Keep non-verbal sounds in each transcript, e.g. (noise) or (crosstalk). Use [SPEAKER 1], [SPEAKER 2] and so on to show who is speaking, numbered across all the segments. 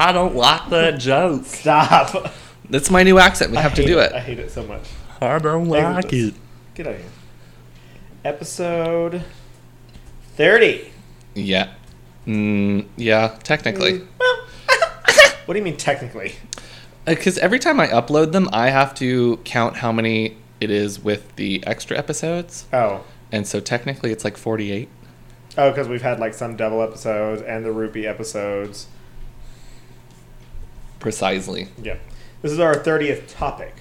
[SPEAKER 1] I don't like that (laughs) joke.
[SPEAKER 2] Stop.
[SPEAKER 1] That's my new accent. We have to do it.
[SPEAKER 2] I hate it so much.
[SPEAKER 1] I don't like it.
[SPEAKER 2] Get out of here. Episode 30.
[SPEAKER 1] Yeah. Mm, yeah, technically.
[SPEAKER 2] Well, (laughs) what do you mean technically?
[SPEAKER 1] Because every time I upload them, I have to count how many it is with the extra episodes.
[SPEAKER 2] Oh.
[SPEAKER 1] And so technically it's like 48.
[SPEAKER 2] Oh, because we've had like some double episodes and the rupee episodes.
[SPEAKER 1] Precisely.
[SPEAKER 2] Yeah. This is our 30th topic.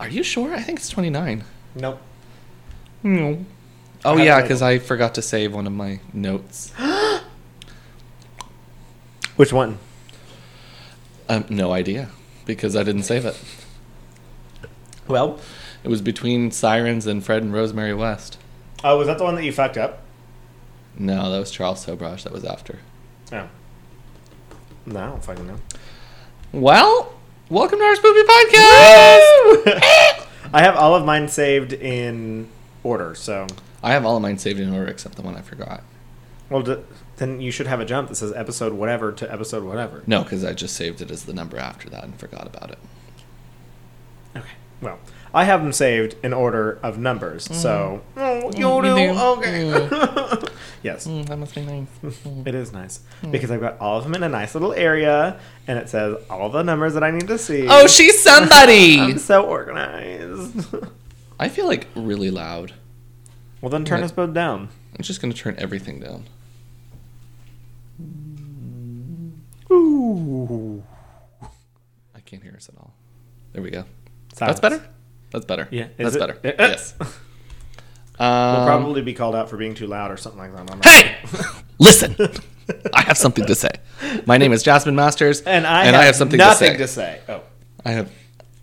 [SPEAKER 1] Are you sure? I think it's 29.
[SPEAKER 2] Nope.
[SPEAKER 1] No. Oh, yeah, because I forgot to save one of my notes. (gasps)
[SPEAKER 2] Which one?
[SPEAKER 1] Um, no idea. Because I didn't save it.
[SPEAKER 2] Well,
[SPEAKER 1] It was between Sirens and Fred and Rosemary West.
[SPEAKER 2] oh, was that the one that you fucked up?
[SPEAKER 1] No, that was Charles Sobhraj. That was after.
[SPEAKER 2] Oh. No, I don't fucking know.
[SPEAKER 1] Well, welcome to our spooky podcast. (laughs)
[SPEAKER 2] I have all of mine saved in order, so.
[SPEAKER 1] I have all of mine saved in order except the one I forgot.
[SPEAKER 2] Well, d- then you should have a jump that says episode whatever to episode whatever.
[SPEAKER 1] No, because I just saved it as the number after that and forgot about it.
[SPEAKER 2] Okay. Well, I have them saved in order of numbers, mm-hmm. so. Oh, you
[SPEAKER 1] Mm,
[SPEAKER 2] do?
[SPEAKER 1] you do? Mm-hmm.
[SPEAKER 2] Okay. (laughs) yes.
[SPEAKER 1] Mm, that must be nice.
[SPEAKER 2] It is nice mm. because I've got all of them in a nice little area, and it says all the numbers that I need to see.
[SPEAKER 1] oh, she's somebody. (laughs)
[SPEAKER 2] I'm so organized. (laughs)
[SPEAKER 1] I feel like really loud.
[SPEAKER 2] well, then turn
[SPEAKER 1] Yeah.
[SPEAKER 2] us both down.
[SPEAKER 1] I'm just gonna turn everything down.
[SPEAKER 2] Ooh.
[SPEAKER 1] I can't hear us at all. There we go.
[SPEAKER 2] Silence.
[SPEAKER 1] That's better. That's better.
[SPEAKER 2] Yeah,
[SPEAKER 1] that's
[SPEAKER 2] it?
[SPEAKER 1] better.
[SPEAKER 2] Yeah.
[SPEAKER 1] yes. (laughs)
[SPEAKER 2] We'll
[SPEAKER 1] Um,
[SPEAKER 2] probably be called out for being too loud or something like that. I'm not
[SPEAKER 1] Hey, listen. (laughs) I have something to say. My name is Jasmine Masters,
[SPEAKER 2] And I, have,
[SPEAKER 1] something
[SPEAKER 2] nothing
[SPEAKER 1] to say.
[SPEAKER 2] Oh.
[SPEAKER 1] I have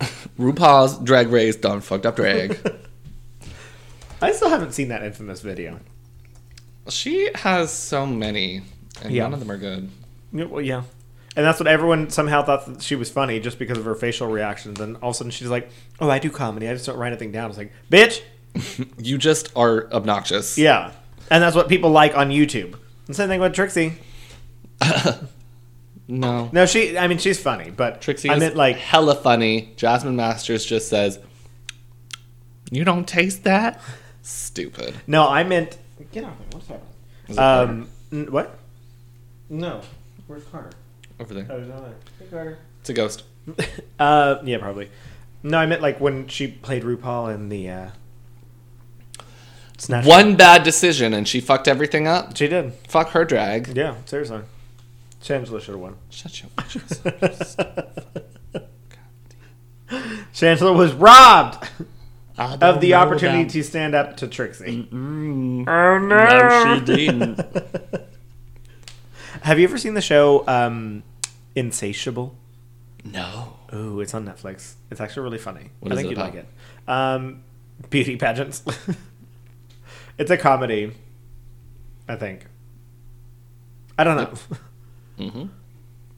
[SPEAKER 1] (laughs) RuPaul's Drag Race Done Fucked Up Drag.
[SPEAKER 2] I still haven't seen that infamous video.
[SPEAKER 1] she has so many, and
[SPEAKER 2] Yeah.
[SPEAKER 1] none of them are good.
[SPEAKER 2] Yeah, well, yeah. And that's what everyone somehow thought that she was funny just because of her facial reactions. And all of a sudden she's like, oh, I do comedy. I just don't write anything down. It's like, bitch. (laughs)
[SPEAKER 1] You just are obnoxious.
[SPEAKER 2] Yeah. And that's what people like on YouTube. The same thing with Trixie. (laughs)
[SPEAKER 1] No.
[SPEAKER 2] No, she, I mean, she's funny, but
[SPEAKER 1] Trixie
[SPEAKER 2] I
[SPEAKER 1] is
[SPEAKER 2] meant like,
[SPEAKER 1] hella funny. Jasmine Masters just says, "You don't taste that." Stupid.
[SPEAKER 2] no, I meant, get off me. What's happening?
[SPEAKER 1] Is it Carter?
[SPEAKER 2] Um, n- what? No. Where's Carter?
[SPEAKER 1] Over there.
[SPEAKER 2] Oh, he's not. Hey, Carter.
[SPEAKER 1] It's a ghost. (laughs)
[SPEAKER 2] Uh, yeah, probably. No, I meant like when she played RuPaul in the, uh, Snatch.
[SPEAKER 1] One bad decision, and she fucked everything up.
[SPEAKER 2] She did.
[SPEAKER 1] Fuck her drag.
[SPEAKER 2] Yeah, seriously. Shangela should have won.
[SPEAKER 1] Shut your (laughs) bitch. (laughs)
[SPEAKER 2] Shangela was robbed of the opportunity
[SPEAKER 1] that.
[SPEAKER 2] to stand up to Trixie. Oh
[SPEAKER 1] no, she didn't.
[SPEAKER 2] Have you ever seen the show um, Insatiable?
[SPEAKER 1] No.
[SPEAKER 2] Ooh, it's on Netflix. It's actually really funny.
[SPEAKER 1] What
[SPEAKER 2] I think you'd like it. Um, beauty pageants. (laughs) it's a comedy. I think. I don't know. (laughs)
[SPEAKER 1] hmm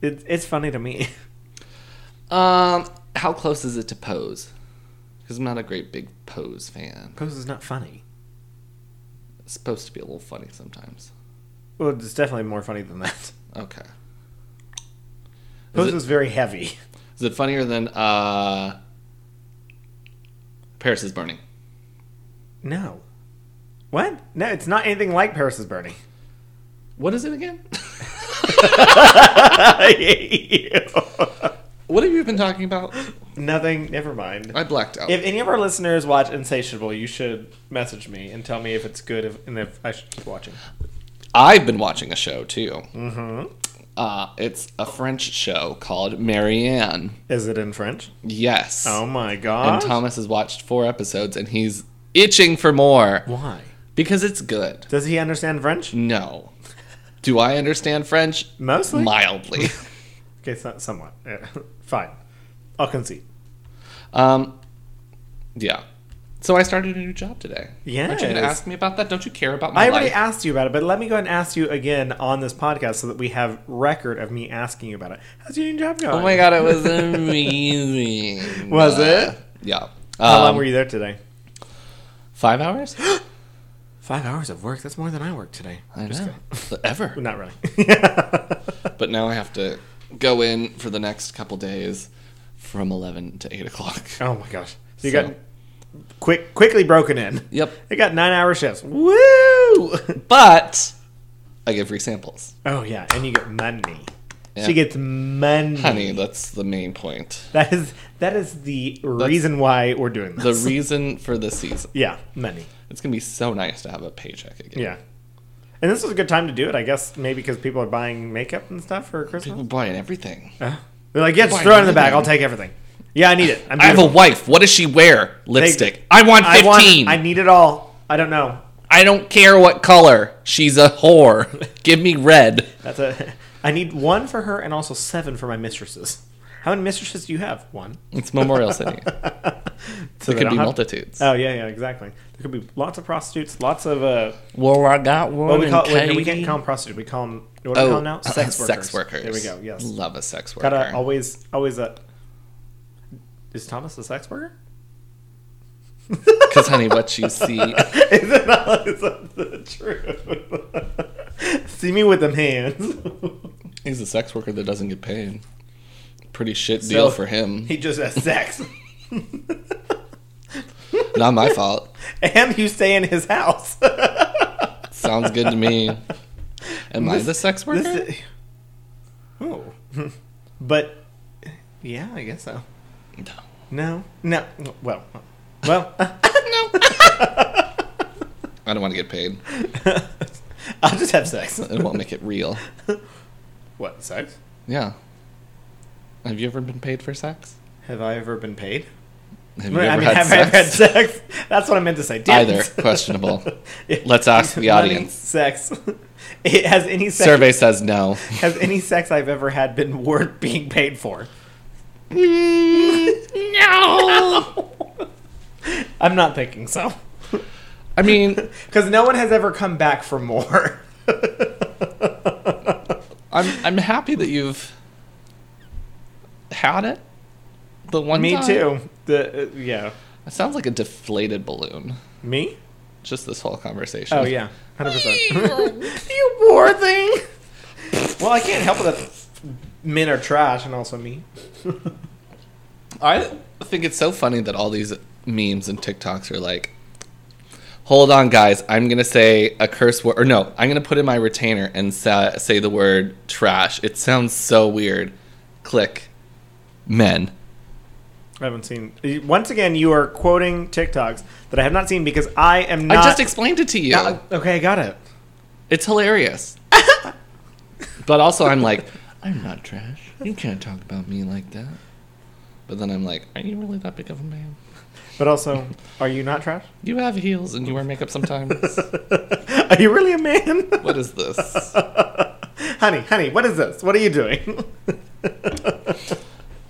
[SPEAKER 2] It, it's funny to me.
[SPEAKER 1] Um, how close is it to Pose? Because I'm not a great big Pose fan.
[SPEAKER 2] Pose is not funny.
[SPEAKER 1] It's supposed to be a little funny sometimes.
[SPEAKER 2] Well, it's definitely more funny than that.
[SPEAKER 1] Okay. It,
[SPEAKER 2] is very heavy.
[SPEAKER 1] is it funnier than uh, Paris is Burning?
[SPEAKER 2] No. What? No, it's not anything like Paris is Burning.
[SPEAKER 1] What is it again? (laughs) (laughs)
[SPEAKER 2] I hate you.
[SPEAKER 1] what have you been talking about?
[SPEAKER 2] Nothing. Never mind.
[SPEAKER 1] I blacked out.
[SPEAKER 2] If any of our listeners watch Insatiable, you should message me and tell me if it's good if, and if I should keep watching.
[SPEAKER 1] I've been watching a show too.
[SPEAKER 2] Mm-hmm.
[SPEAKER 1] Uh, it's a French show called Marianne.
[SPEAKER 2] Is it in French?
[SPEAKER 1] Yes.
[SPEAKER 2] Oh my god. and!
[SPEAKER 1] Thomas has watched four episodes and he's itching for more
[SPEAKER 2] Why?
[SPEAKER 1] because it's good.
[SPEAKER 2] Does he understand French?
[SPEAKER 1] No. Do I understand French?
[SPEAKER 2] Mostly.
[SPEAKER 1] Mildly. (laughs)
[SPEAKER 2] okay, so, somewhat. Yeah. (laughs) Fine. I'll concede.
[SPEAKER 1] um, yeah. So I started a new job today. Yeah. Aren't you going to ask me about that? Don't you care about my
[SPEAKER 2] I already
[SPEAKER 1] life?
[SPEAKER 2] asked you about it, but let me go and ask you again on this podcast so that we have record of me asking you about it. How's your new job going?
[SPEAKER 1] oh my god, it was amazing. (laughs)
[SPEAKER 2] Was
[SPEAKER 1] Uh,
[SPEAKER 2] it?
[SPEAKER 1] Yeah.
[SPEAKER 2] How long
[SPEAKER 1] Um,
[SPEAKER 2] were you there today?
[SPEAKER 1] Five hours? (gasps)
[SPEAKER 2] Five hours of work. That's more than I worked today.
[SPEAKER 1] I
[SPEAKER 2] Just
[SPEAKER 1] know. (laughs) Ever. (laughs)
[SPEAKER 2] Not really.
[SPEAKER 1] but now I have to go in for the next couple days from 11 to 8 o'clock.
[SPEAKER 2] Oh my gosh! So you
[SPEAKER 1] So-
[SPEAKER 2] got quick, quickly broken in.
[SPEAKER 1] Yep. (laughs)
[SPEAKER 2] They got nine hour shifts. Woo! (laughs)
[SPEAKER 1] But I get free samples.
[SPEAKER 2] oh yeah, and you get money.
[SPEAKER 1] Yeah.
[SPEAKER 2] She gets money.
[SPEAKER 1] Honey, that's the main point.
[SPEAKER 2] That is that is the reason why we're doing this.
[SPEAKER 1] The reason for this season.
[SPEAKER 2] yeah, money.
[SPEAKER 1] It's going to be so nice to have a paycheck again.
[SPEAKER 2] Yeah. And this is a good time to do it, I guess. Maybe because people are buying makeup and stuff for Christmas.
[SPEAKER 1] People buying everything.
[SPEAKER 2] Uh, they're like, yeah, just throw it in the bag. I'll take everything. Yeah, I need it.
[SPEAKER 1] I have a wife. What does she wear? Lipstick. I want
[SPEAKER 2] I
[SPEAKER 1] 15.
[SPEAKER 2] want. I need it all. I don't know.
[SPEAKER 1] I don't care what color. She's a whore. (laughs) Give me red.
[SPEAKER 2] That's a. I need one for her and also seven for my mistresses. How many mistresses do you have? One.
[SPEAKER 1] It's Memorial City. (laughs)
[SPEAKER 2] So
[SPEAKER 1] There could be
[SPEAKER 2] have-
[SPEAKER 1] multitudes.
[SPEAKER 2] Oh yeah, yeah, exactly. There could be lots of prostitutes, lots of. uh
[SPEAKER 1] well, I got one.
[SPEAKER 2] Well, we call wait, no, we can't call them prostitutes. We call them. What do we call them now? Sex workers. (laughs)
[SPEAKER 1] Oh, Sex workers.
[SPEAKER 2] There we go. Yes.
[SPEAKER 1] Love a sex worker.
[SPEAKER 2] Gotta always, always. Uh, is Thomas a sex worker?
[SPEAKER 1] Because, honey, what you see. (laughs)
[SPEAKER 2] is it not is that the truth? See me with them hands.
[SPEAKER 1] He's a sex worker that doesn't get paid. Pretty shit deal
[SPEAKER 2] So-
[SPEAKER 1] for him.
[SPEAKER 2] he just has sex,
[SPEAKER 1] Not my fault.
[SPEAKER 2] and you stay in his house.
[SPEAKER 1] Sounds good to me. Am I the sex worker?
[SPEAKER 2] This- oh, but yeah, I guess so.
[SPEAKER 1] No.
[SPEAKER 2] No, no. Well, well. (laughs) No.
[SPEAKER 1] I don't want to get paid. (laughs)
[SPEAKER 2] I'll just have sex.
[SPEAKER 1] It won't make it real.
[SPEAKER 2] What sex?
[SPEAKER 1] Yeah. Have you ever been paid for sex?
[SPEAKER 2] Have I ever been paid?
[SPEAKER 1] Have you
[SPEAKER 2] I
[SPEAKER 1] ever
[SPEAKER 2] mean,
[SPEAKER 1] had
[SPEAKER 2] have
[SPEAKER 1] sex?
[SPEAKER 2] I ever had sex? (laughs) That's what I meant to say. Damn
[SPEAKER 1] Either. Questionable. Let's ask the
[SPEAKER 2] Money,
[SPEAKER 1] audience.
[SPEAKER 2] Sex. It has any sex,
[SPEAKER 1] Survey says no.
[SPEAKER 2] Has any sex I've ever had been worth being paid for?
[SPEAKER 1] No. (laughs)
[SPEAKER 2] I'm not thinking so.
[SPEAKER 1] I mean, (laughs)
[SPEAKER 2] Because no one has ever come back for more. (laughs)
[SPEAKER 1] I'm I'm happy that you've had it. The one
[SPEAKER 2] Me
[SPEAKER 1] time.
[SPEAKER 2] too. The uh, yeah.
[SPEAKER 1] It sounds like a deflated balloon.
[SPEAKER 2] Me?
[SPEAKER 1] Just this whole conversation.
[SPEAKER 2] Oh yeah, hundred percent. You poor thing. well, I can't help it that men are trash, and also me. (laughs)
[SPEAKER 1] I think it's so funny that all these memes and TikToks are like, hold on, guys, I'm going to say a curse word, or no, I'm going to put in my retainer and sa- say the word trash. It sounds so weird. Click. Men.
[SPEAKER 2] I haven't seen. Once again, you are quoting TikToks that I have not seen because I am not.
[SPEAKER 1] I just explained it to you.
[SPEAKER 2] not- okay, I got it.
[SPEAKER 1] It's hilarious. (laughs) but also, I'm like, I'm not trash. You can't talk about me like that. But then I'm like, are you really that big of a man? (laughs)
[SPEAKER 2] But also, are you not trash?
[SPEAKER 1] You have heels and you wear makeup sometimes. (laughs)
[SPEAKER 2] Are you really a man? (laughs)
[SPEAKER 1] what is this?
[SPEAKER 2] honey, honey, what is this? What are you doing?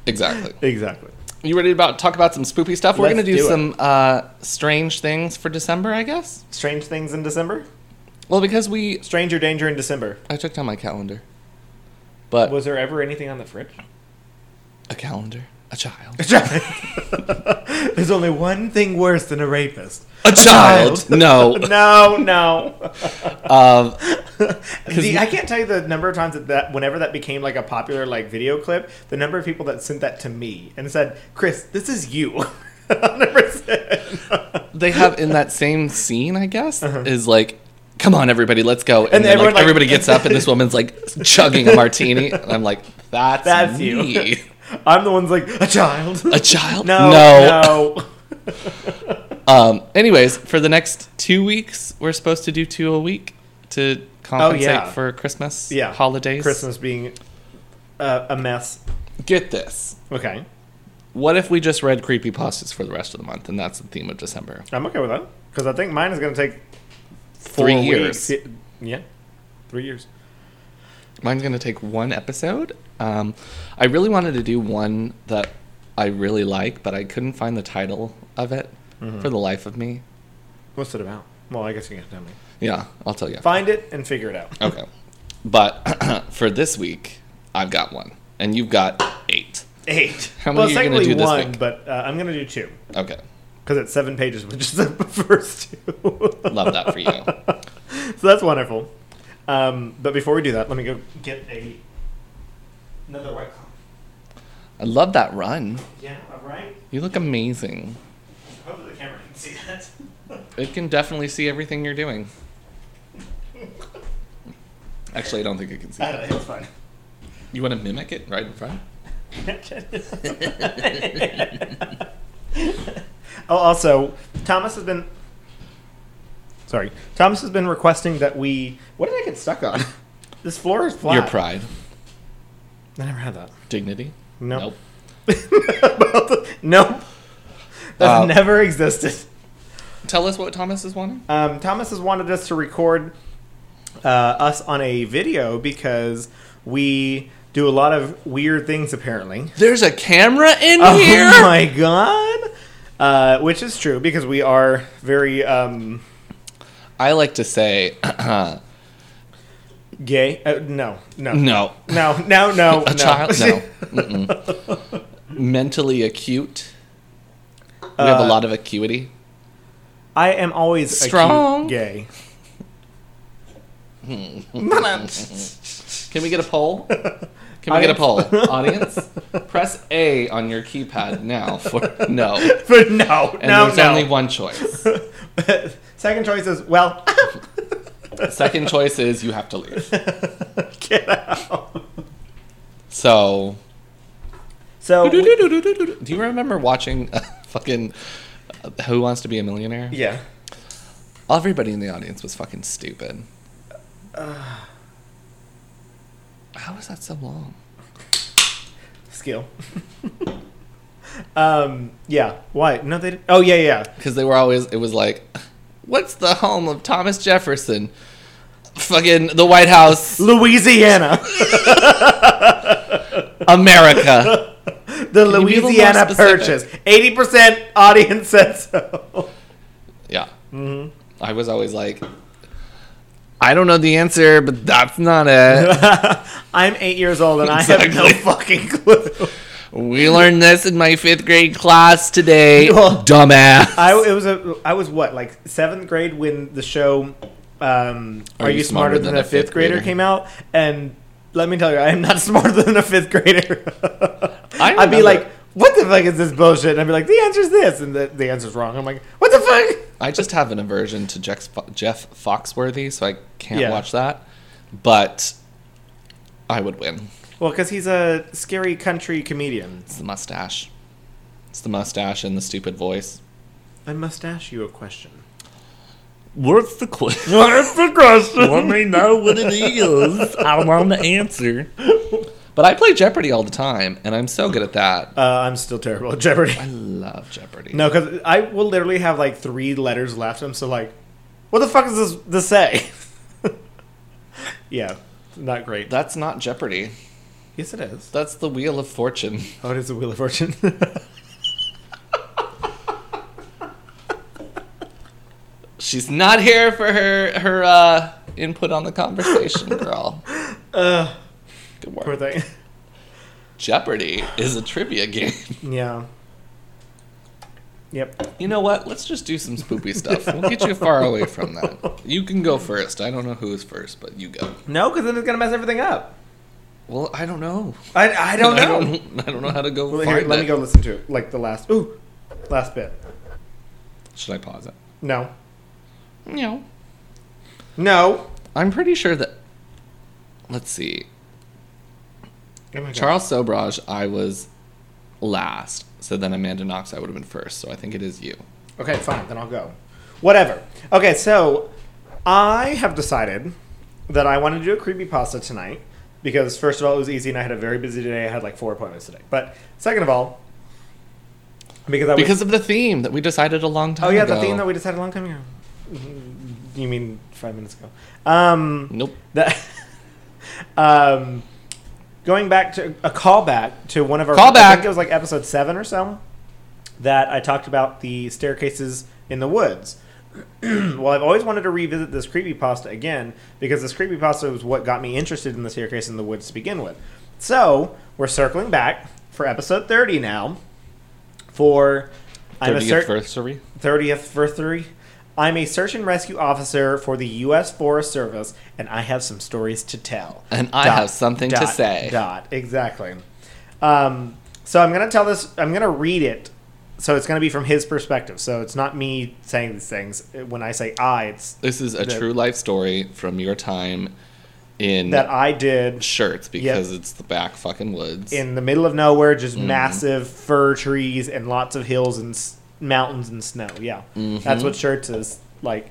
[SPEAKER 1] Exactly.
[SPEAKER 2] exactly.
[SPEAKER 1] You ready to about talk about some spoopy stuff? We're
[SPEAKER 2] Let's
[SPEAKER 1] gonna do,
[SPEAKER 2] do
[SPEAKER 1] some uh, strange things for December, I guess.
[SPEAKER 2] Strange things in December.
[SPEAKER 1] Well, because we,
[SPEAKER 2] Stranger danger in December.
[SPEAKER 1] I took down my calendar, but
[SPEAKER 2] Was there ever anything on the fridge?
[SPEAKER 1] a calendar, a child, (laughs)
[SPEAKER 2] There's only one thing worse than a rapist.
[SPEAKER 1] a child. No, (laughs)
[SPEAKER 2] No, no.
[SPEAKER 1] um, (laughs)
[SPEAKER 2] See, I can't tell you the number of times that, that whenever that became like a popular like video clip, the number of people that sent that to me and said, "Chris, this is you." 100%.
[SPEAKER 1] they have in that same scene, I guess, is like, come on, everybody, let's go. And.
[SPEAKER 2] And
[SPEAKER 1] then,
[SPEAKER 2] everyone,
[SPEAKER 1] like,
[SPEAKER 2] like-
[SPEAKER 1] everybody gets up, and this (laughs) woman's like chugging a martini, and I'm like, that's
[SPEAKER 2] That's
[SPEAKER 1] me.
[SPEAKER 2] you. (laughs) I'm the one's like a child.
[SPEAKER 1] A child? (laughs)
[SPEAKER 2] No,
[SPEAKER 1] no.
[SPEAKER 2] no.
[SPEAKER 1] Um, anyways, for the next two weeks, we're supposed to do two a week to compensate
[SPEAKER 2] Oh, yeah.
[SPEAKER 1] for Christmas
[SPEAKER 2] Yeah,
[SPEAKER 1] holidays.
[SPEAKER 2] Christmas being uh, a mess.
[SPEAKER 1] Get this.
[SPEAKER 2] Okay,
[SPEAKER 1] What if we just read creepy pastas for the rest of the month, and that's the theme of December?
[SPEAKER 2] I'm okay with that because I think mine is going to take four
[SPEAKER 1] Three
[SPEAKER 2] weeks.
[SPEAKER 1] years.
[SPEAKER 2] Yeah, three years.
[SPEAKER 1] Mine's gonna take one episode. Um, I really wanted to do one that I really like, but I couldn't find the title of it
[SPEAKER 2] Mm-hmm.
[SPEAKER 1] for the life of me.
[SPEAKER 2] What's it about? Well, I guess you can tell me.
[SPEAKER 1] Yeah, I'll tell you.
[SPEAKER 2] Find it and figure it out. (laughs)
[SPEAKER 1] Okay, but (clears throat) for this week, I've got one, and you've got eight.
[SPEAKER 2] Eight.
[SPEAKER 1] How
[SPEAKER 2] well,
[SPEAKER 1] many are you gonna do this
[SPEAKER 2] one,
[SPEAKER 1] week?
[SPEAKER 2] but uh, I'm going to do two
[SPEAKER 1] Okay,
[SPEAKER 2] because it's seven pages, which is (laughs) the first two.
[SPEAKER 1] love that for you. (laughs)
[SPEAKER 2] so that's wonderful. Um, but before we do that, let me go get a Another white claw.
[SPEAKER 1] I love that run.
[SPEAKER 2] Yeah, right.
[SPEAKER 1] You look amazing.
[SPEAKER 2] Hopefully the camera can see that. (laughs)
[SPEAKER 1] It can definitely see everything you're doing. Actually, I don't think it can see.
[SPEAKER 2] I don't
[SPEAKER 1] That.
[SPEAKER 2] know, it's fine.
[SPEAKER 1] You want to mimic it right in front?
[SPEAKER 2] Oh, also, Thomas has been. Sorry, Thomas has been requesting that we. What did I get stuck on? (laughs) This floor is flat.
[SPEAKER 1] Your pride,
[SPEAKER 2] I never had that.
[SPEAKER 1] dignity.
[SPEAKER 2] Nope.
[SPEAKER 1] Nope. (laughs)
[SPEAKER 2] nope. That's
[SPEAKER 1] Uh,
[SPEAKER 2] never existed.
[SPEAKER 1] Tell us what Thomas is wanting.
[SPEAKER 2] Um, Thomas has wanted us to record uh, us on a video because we do a lot of weird things apparently.
[SPEAKER 1] There's a camera in here.
[SPEAKER 2] Oh
[SPEAKER 1] here.
[SPEAKER 2] my god! Uh, which is true because we are very um,
[SPEAKER 1] I like to say, (clears throat)
[SPEAKER 2] gay. Uh, no, no,
[SPEAKER 1] no,
[SPEAKER 2] no, no, no. (laughs)
[SPEAKER 1] a
[SPEAKER 2] no.
[SPEAKER 1] child, no, (laughs) Mm-mm. mentally acute. We have a
[SPEAKER 2] Uh,
[SPEAKER 1] lot of acuity.
[SPEAKER 2] I am always
[SPEAKER 1] Strong.
[SPEAKER 2] gay. (laughs)
[SPEAKER 1] Can we get a poll? Can we get a poll? (laughs) Audience, press A on your keypad now for no. (laughs)
[SPEAKER 2] For no,
[SPEAKER 1] And
[SPEAKER 2] no,
[SPEAKER 1] there's
[SPEAKER 2] no.
[SPEAKER 1] only one choice. (laughs)
[SPEAKER 2] Second choice is well,
[SPEAKER 1] Second choice is you have to leave.
[SPEAKER 2] get out.
[SPEAKER 1] So,
[SPEAKER 2] So
[SPEAKER 1] do you remember watching uh, fucking uh, Who Wants to Be a Millionaire?
[SPEAKER 2] yeah,
[SPEAKER 1] Everybody in the audience was fucking stupid. How is that so long?
[SPEAKER 2] skill. (laughs) um, yeah. Why? No, they. Did. Oh yeah, yeah.
[SPEAKER 1] Because they were always, it was like, what's the home of Thomas Jefferson? Fucking the White House,
[SPEAKER 2] Louisiana, (laughs)
[SPEAKER 1] America.
[SPEAKER 2] the
[SPEAKER 1] you be a little more
[SPEAKER 2] Louisiana
[SPEAKER 1] specific?
[SPEAKER 2] Purchase. Eighty percent audience said so.
[SPEAKER 1] Yeah. Hmm. I was always like, I don't know the answer, but that's not it. (laughs)
[SPEAKER 2] I'm eight years old and I have no fucking clue.
[SPEAKER 1] we learned this in my fifth grade class today. (laughs)
[SPEAKER 2] Well,
[SPEAKER 1] Dumbass.
[SPEAKER 2] I it was a I was what like seventh grade when the show um, Are, You Smarter, than, a fifth grader? came out, and let me tell you, I am not (laughs) smarter than a fifth grader. I'd be like, "What the fuck is this bullshit?" And I'd be like, "The answer's this," and the, the answer's wrong. I'm like, "What the fuck?"
[SPEAKER 1] I just have an aversion to Jeff, Jeff Foxworthy, so I can't
[SPEAKER 2] Yeah.
[SPEAKER 1] watch that. But I would win.
[SPEAKER 2] Well, because he's a scary country comedian.
[SPEAKER 1] It's the mustache. It's the mustache and the stupid voice.
[SPEAKER 2] I must ask you a question.
[SPEAKER 1] What's the question?
[SPEAKER 2] What's the question?
[SPEAKER 1] Let me know what it is. I want the answer. But I play Jeopardy all the time, and I'm so good at that.
[SPEAKER 2] Uh, I'm still terrible at Jeopardy.
[SPEAKER 1] I love Jeopardy.
[SPEAKER 2] No, because I will literally have like three letters left. I'm so like, what the fuck does this, this say? (laughs) yeah, not great.
[SPEAKER 1] That's not Jeopardy.
[SPEAKER 2] Yes, it is.
[SPEAKER 1] That's the Wheel of Fortune. (laughs)
[SPEAKER 2] Oh, it is the Wheel of Fortune. (laughs)
[SPEAKER 1] She's not here for her her uh, input on the conversation, girl.
[SPEAKER 2] uh,
[SPEAKER 1] Good
[SPEAKER 2] poor
[SPEAKER 1] work.
[SPEAKER 2] thing.
[SPEAKER 1] Jeopardy is a trivia game. (laughs)
[SPEAKER 2] Yeah. Yep.
[SPEAKER 1] You know what? Let's just do some spoopy (laughs) stuff. We'll get you far away from that. You can go first. I don't know who is first, but you go.
[SPEAKER 2] No, because then it's gonna mess everything up.
[SPEAKER 1] Well, I don't know.
[SPEAKER 2] I, I don't know.
[SPEAKER 1] I don't, I don't know how to go
[SPEAKER 2] Well, here, let
[SPEAKER 1] it.
[SPEAKER 2] me go listen to it. Like the last. Ooh, last bit.
[SPEAKER 1] Should I pause it?
[SPEAKER 2] No.
[SPEAKER 1] No.
[SPEAKER 2] No.
[SPEAKER 1] I'm pretty sure that. Let's see.
[SPEAKER 2] Oh.
[SPEAKER 1] Charles Sobhraj, I was last. So then Amanda Knox, I would have been first. So I think it is you.
[SPEAKER 2] Okay, fine. Then I'll go. Whatever. Okay, so I have decided that I want to do a creepy pasta tonight because first of all, it was easy and I had a very busy day. I had like four appointments today. But second of all, because I was,
[SPEAKER 1] Because of the theme that we decided a long time
[SPEAKER 2] oh yeah,
[SPEAKER 1] ago.
[SPEAKER 2] the theme that we decided a long time ago. You mean five minutes ago? Um,
[SPEAKER 1] Nope.
[SPEAKER 2] that (laughs) um, going back to a callback to one of our
[SPEAKER 1] Callback.
[SPEAKER 2] I think it was like episode seven or so that I talked about the staircases in the woods. (clears throat) well, I've always wanted to revisit this creepypasta again because this creepypasta was what got me interested in the staircase in the woods to begin with. So we're circling back for episode thirty now. For I'm a
[SPEAKER 1] 30th
[SPEAKER 2] cer-
[SPEAKER 1] anniversary.
[SPEAKER 2] 30th anniversary I'm a search and rescue officer for the U.S. Forest Service, and I have some stories to tell.
[SPEAKER 1] And I have something to say.
[SPEAKER 2] Dot. Exactly. Um, so I'm going to tell this, I'm going to read it. So it's going to be from his perspective. So it's not me saying these things. When I say I, it's
[SPEAKER 1] This is a
[SPEAKER 2] The-
[SPEAKER 1] true life story from your time in
[SPEAKER 2] that I did
[SPEAKER 1] shirts because it's the back fucking woods.
[SPEAKER 2] in the middle of nowhere, just
[SPEAKER 1] Mm-hmm.
[SPEAKER 2] massive fir trees and lots of hills and mountains and snow. Yeah, that's what shirts is like.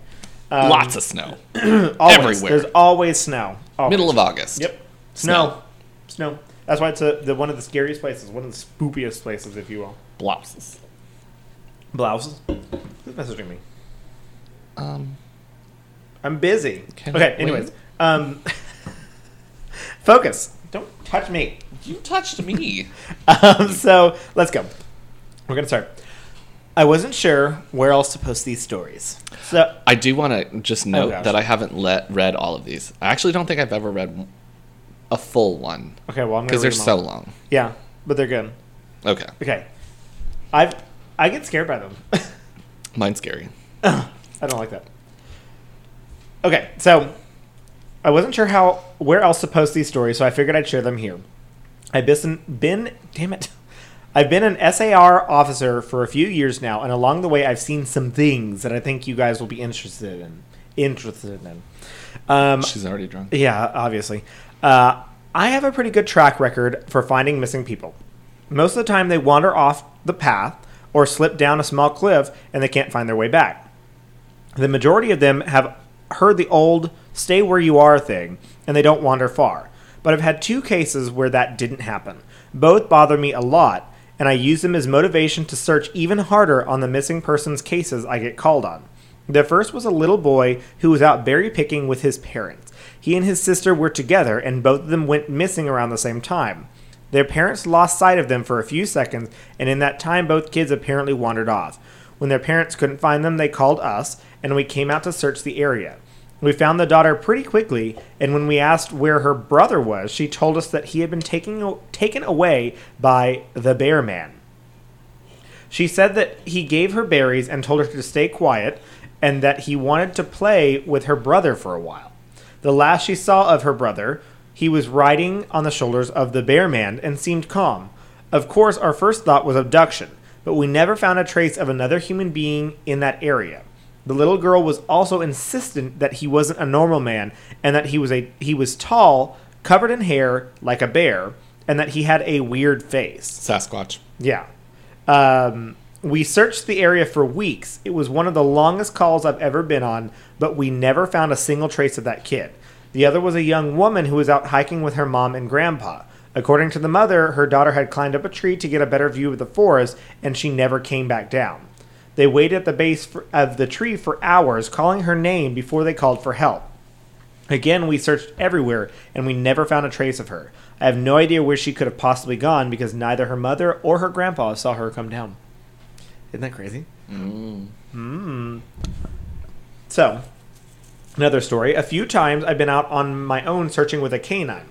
[SPEAKER 2] Um,
[SPEAKER 1] Mm-hmm. Lots of snow. (clears throat)
[SPEAKER 2] always.
[SPEAKER 1] everywhere.
[SPEAKER 2] There's always snow. Always.
[SPEAKER 1] Middle of August.
[SPEAKER 2] Yep. Snow. Snow. That's why it's a, the one of the scariest places, one of the spookiest places, if you will.
[SPEAKER 1] Blouses.
[SPEAKER 2] Blouses. Who's messaging me?
[SPEAKER 1] Um,
[SPEAKER 2] I'm busy. Okay. Anyways, um, (laughs) focus. Don't touch me.
[SPEAKER 1] you touched me. (laughs)
[SPEAKER 2] Um, so let's go. We're gonna start. I wasn't sure where else to post these stories. So
[SPEAKER 1] I do want to just oh, note
[SPEAKER 2] Oh,
[SPEAKER 1] that I haven't let read all of these. I actually don't think I've ever read a full one
[SPEAKER 2] okay, well
[SPEAKER 1] because they're
[SPEAKER 2] read them
[SPEAKER 1] so long.
[SPEAKER 2] yeah, but they're good.
[SPEAKER 1] Okay,
[SPEAKER 2] Okay, I've I get scared by them. (laughs)
[SPEAKER 1] mine's scary.
[SPEAKER 2] I don't like that. Okay, so I wasn't sure how where else to post these stories, so I figured I'd share them here. I've been been damn it. I've been an SAR officer for a few years now, and along the way, I've seen some things that I think you guys will be interested in. Interested in. Um,
[SPEAKER 1] She's already drunk.
[SPEAKER 2] yeah, obviously. Uh, I have a pretty good track record for finding missing people. Most of the time, they wander off the path or slip down a small cliff and they can't find their way back. The majority of them have heard the old stay where you are thing and they don't wander far. But I've had two cases where that didn't happen. Both bother me a lot, and I use them as motivation to search even harder on the missing persons cases I get called on. The first was a little boy who was out berry picking with his parents. He and his sister were together, and both of them went missing around the same time. Their parents lost sight of them for a few seconds, and in that time, both kids apparently wandered off. When their parents couldn't find them, they called us, and we came out to search the area. We found the daughter pretty quickly, and when we asked where her brother was, she told us that he had been taken, taken away by the bear man. She said that he gave her berries and told her to stay quiet, and that he wanted to play with her brother for a while. The last she saw of her brother, he was riding on the shoulders of the bear man and seemed calm. Of course, our first thought was abduction, but we never found a trace of another human being in that area. The little girl was also insistent that he wasn't a normal man and that he was a he was tall, covered in hair like a bear, and that he had a weird face.
[SPEAKER 1] Sasquatch.
[SPEAKER 2] Yeah. Um, we searched the area for weeks. It was one of the longest calls I've ever been on, but we never found a single trace of that kid. The other was a young woman who was out hiking with her mom and grandpa. According to the mother, her daughter had climbed up a tree to get a better view of the forest, and she never came back down. They waited at the base for, of the tree for hours, calling her name before they called for help. Again, we searched everywhere and we never found a trace of her. I have no idea where she could have possibly gone because neither her mother or her grandpa saw her come down. Isn't that crazy?
[SPEAKER 1] Mm.
[SPEAKER 2] Hmm. So, another story. A few times I've been out on my own searching with a canine,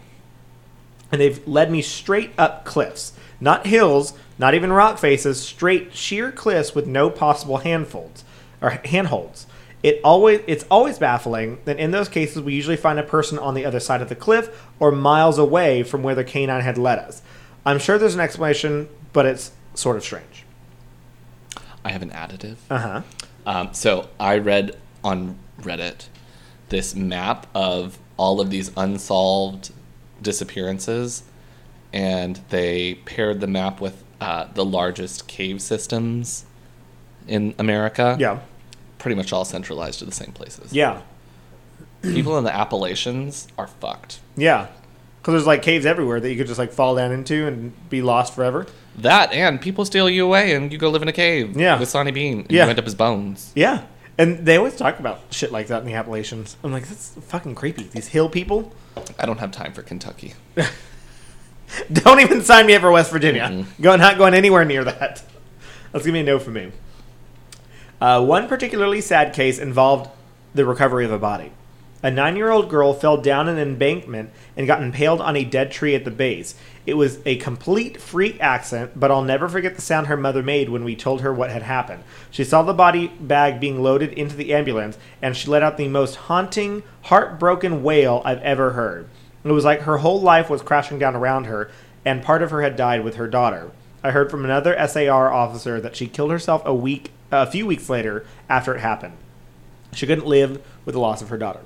[SPEAKER 2] and they've led me straight up cliffs, not hills, not even rock faces, straight sheer cliffs with no possible handfolds or handholds. It always it's always baffling that in those cases we usually find a person on the other side of the cliff or miles away from where the canine had led us. I'm sure there's an explanation, but it's sort of strange.
[SPEAKER 1] I have an additive.
[SPEAKER 2] Uh huh.
[SPEAKER 1] Um, so I read on Reddit this map of all of these unsolved disappearances, and they paired the map with uh, the largest cave systems in America.
[SPEAKER 2] Yeah.
[SPEAKER 1] Pretty much all centralized to the same places.
[SPEAKER 2] Yeah.
[SPEAKER 1] People in the Appalachians are fucked.
[SPEAKER 2] Yeah. Because there's like caves everywhere that you could just like fall down into and be lost forever.
[SPEAKER 1] That and people steal you away and you go live in a cave
[SPEAKER 2] Yeah.
[SPEAKER 1] with Sawney Bean and
[SPEAKER 2] Yeah.
[SPEAKER 1] you end up as bones.
[SPEAKER 2] Yeah. And they always talk about shit like that in the Appalachians. I'm like, that's fucking creepy. These hill people.
[SPEAKER 1] I don't have time for Kentucky. (laughs) (laughs)
[SPEAKER 2] Don't even sign me up for West Virginia.
[SPEAKER 1] Mhm.
[SPEAKER 2] Go not going anywhere near that. That's gonna be a no for me. Uh, one particularly sad case involved the recovery of a body. A nine year old girl fell down an embankment and got impaled on a dead tree at the base. It was a complete freak accident, but I'll never forget the sound her mother made when we told her what had happened. She saw the body bag being loaded into the ambulance, and she let out the most haunting, heartbroken wail I've ever heard. It was like her whole life was crashing down around her, and part of her had died with her daughter. I heard from another SAR officer that she killed herself a week, a few weeks later after it happened. She couldn't live with the loss of her daughter.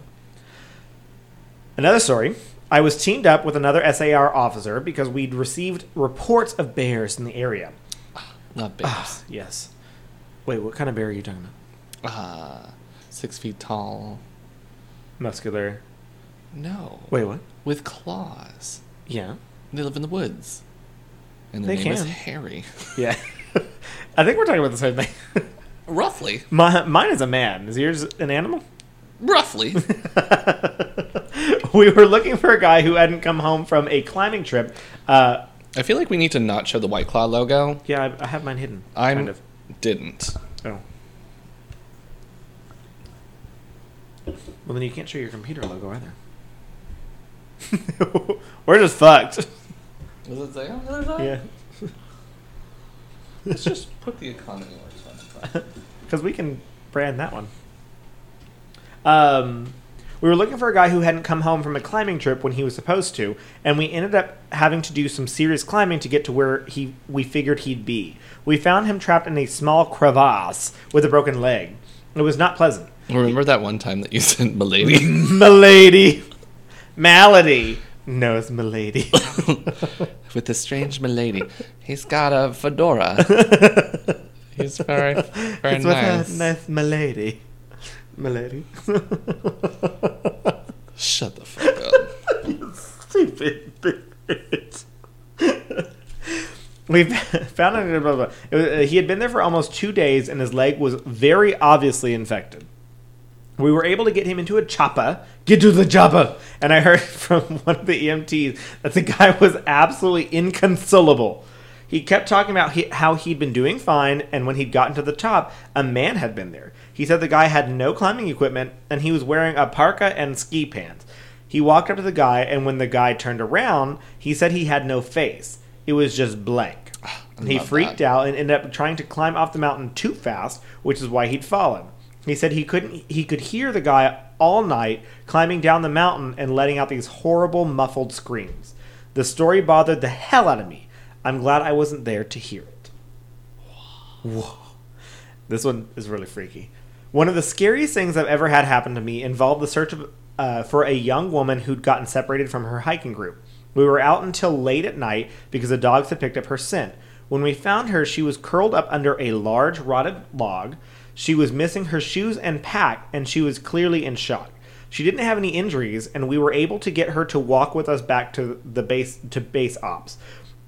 [SPEAKER 2] Another story. I was teamed up with another SAR officer because we'd received reports of bears in the area.
[SPEAKER 1] Not bears.
[SPEAKER 2] Yes. Wait, what kind of bear are you talking about?
[SPEAKER 1] Ah, six feet tall.
[SPEAKER 2] Muscular.
[SPEAKER 1] No.
[SPEAKER 2] Wait, what?
[SPEAKER 1] With claws.
[SPEAKER 2] Yeah.
[SPEAKER 1] They live in the woods. And their
[SPEAKER 2] They
[SPEAKER 1] name is
[SPEAKER 2] can.
[SPEAKER 1] Harry. (laughs)
[SPEAKER 2] Yeah. I think we're talking about the same thing. (laughs)
[SPEAKER 1] Roughly.
[SPEAKER 2] My, mine is a man. Is yours an animal?
[SPEAKER 1] Roughly. (laughs)
[SPEAKER 2] we were looking for a guy who hadn't come home from a climbing trip. Uh,
[SPEAKER 1] I feel like we need to not show the White Claw logo.
[SPEAKER 2] yeah, I, I have mine hidden.
[SPEAKER 1] I
[SPEAKER 2] kind of.
[SPEAKER 1] didn't.
[SPEAKER 2] Oh. Well, then you can't show your computer logo either. (laughs) we're just fucked.
[SPEAKER 1] Does it say on the other side?
[SPEAKER 2] Yeah.
[SPEAKER 1] Let's just put the economy works
[SPEAKER 2] Because (laughs) we can brand that one. Um, we were looking for a guy who hadn't come home from a climbing trip when he was supposed to, and we ended up having to do some serious climbing to get to where he we figured he'd be. We found him trapped in a small crevasse with a broken leg. It was not pleasant.
[SPEAKER 1] Remember that one time that you sent Milady? (laughs)
[SPEAKER 2] Milady, malady. No, it's Milady. (laughs)
[SPEAKER 1] With the strange Milady. He's got a fedora. (laughs) He's very, very
[SPEAKER 2] it's
[SPEAKER 1] nice.
[SPEAKER 2] with a nice Milady. Milady.
[SPEAKER 1] Shut the fuck up.
[SPEAKER 2] Stupid bitch. We found out blah, blah, blah. It was, uh, he had been there for almost two days, and his leg was very obviously infected. We were able to get him into a chopper. Get to the chopper! And I heard (laughs) from one of the EMTs that the guy was absolutely inconsolable. He kept talking about he, how he'd been doing fine, and when he'd gotten to the top, a man had been there. He said the guy had no climbing equipment, and he was wearing a parka and ski pants. He walked up to the guy, and when the guy turned around, he said he had no face. It was just blank. Ah,
[SPEAKER 1] he
[SPEAKER 2] freaked
[SPEAKER 1] that.
[SPEAKER 2] out and ended up trying to climb off the mountain too fast, which is why he'd fallen. He said he couldn't he could hear the guy all night climbing down the mountain and letting out these horrible muffled screams. The story bothered the hell out of me. I'm glad I wasn't there to hear it. Whoa. This one is really freaky. One of the scariest things I've ever had happen to me involved the search of, uh, for a young woman who'd gotten separated from her hiking group. We were out until late at night because the dogs had picked up her scent. When we found her, she was curled up under a large rotted log. She was missing her shoes and pack, and she was clearly in shock. She didn't have any injuries, and we were able to get her to walk with us back to the base to base ops.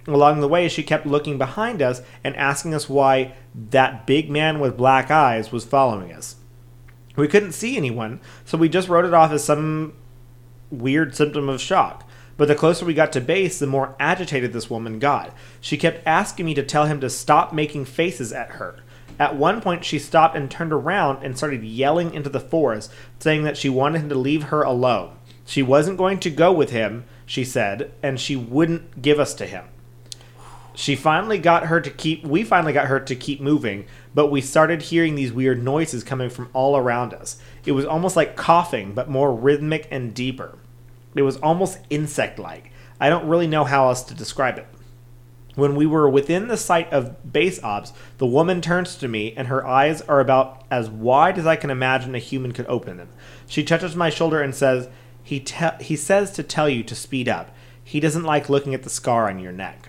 [SPEAKER 2] Along the way, she kept looking behind us and asking us why that big man with black eyes was following us. We couldn't see anyone, so we just wrote it off as some weird symptom of shock. But the closer we got to base, the more agitated this woman got. She kept asking me to tell him to stop making faces at her. At one point, she stopped and turned around and started yelling into the forest, saying that she wanted him to leave her alone. She wasn't going to go with him, she said, and she wouldn't give us to him. She finally got her to keep we finally got her to keep moving, but we started hearing these weird noises coming from all around us. It was almost like coughing, but more rhythmic and deeper. It was almost insect like. I don't really know how else to describe it. When we were within the sight of base ops, the woman turns to me and her eyes are about as wide as I can imagine a human could open them. She touches my shoulder and says, he, te- he says to tell you to speed up. He doesn't like looking at the scar on your neck.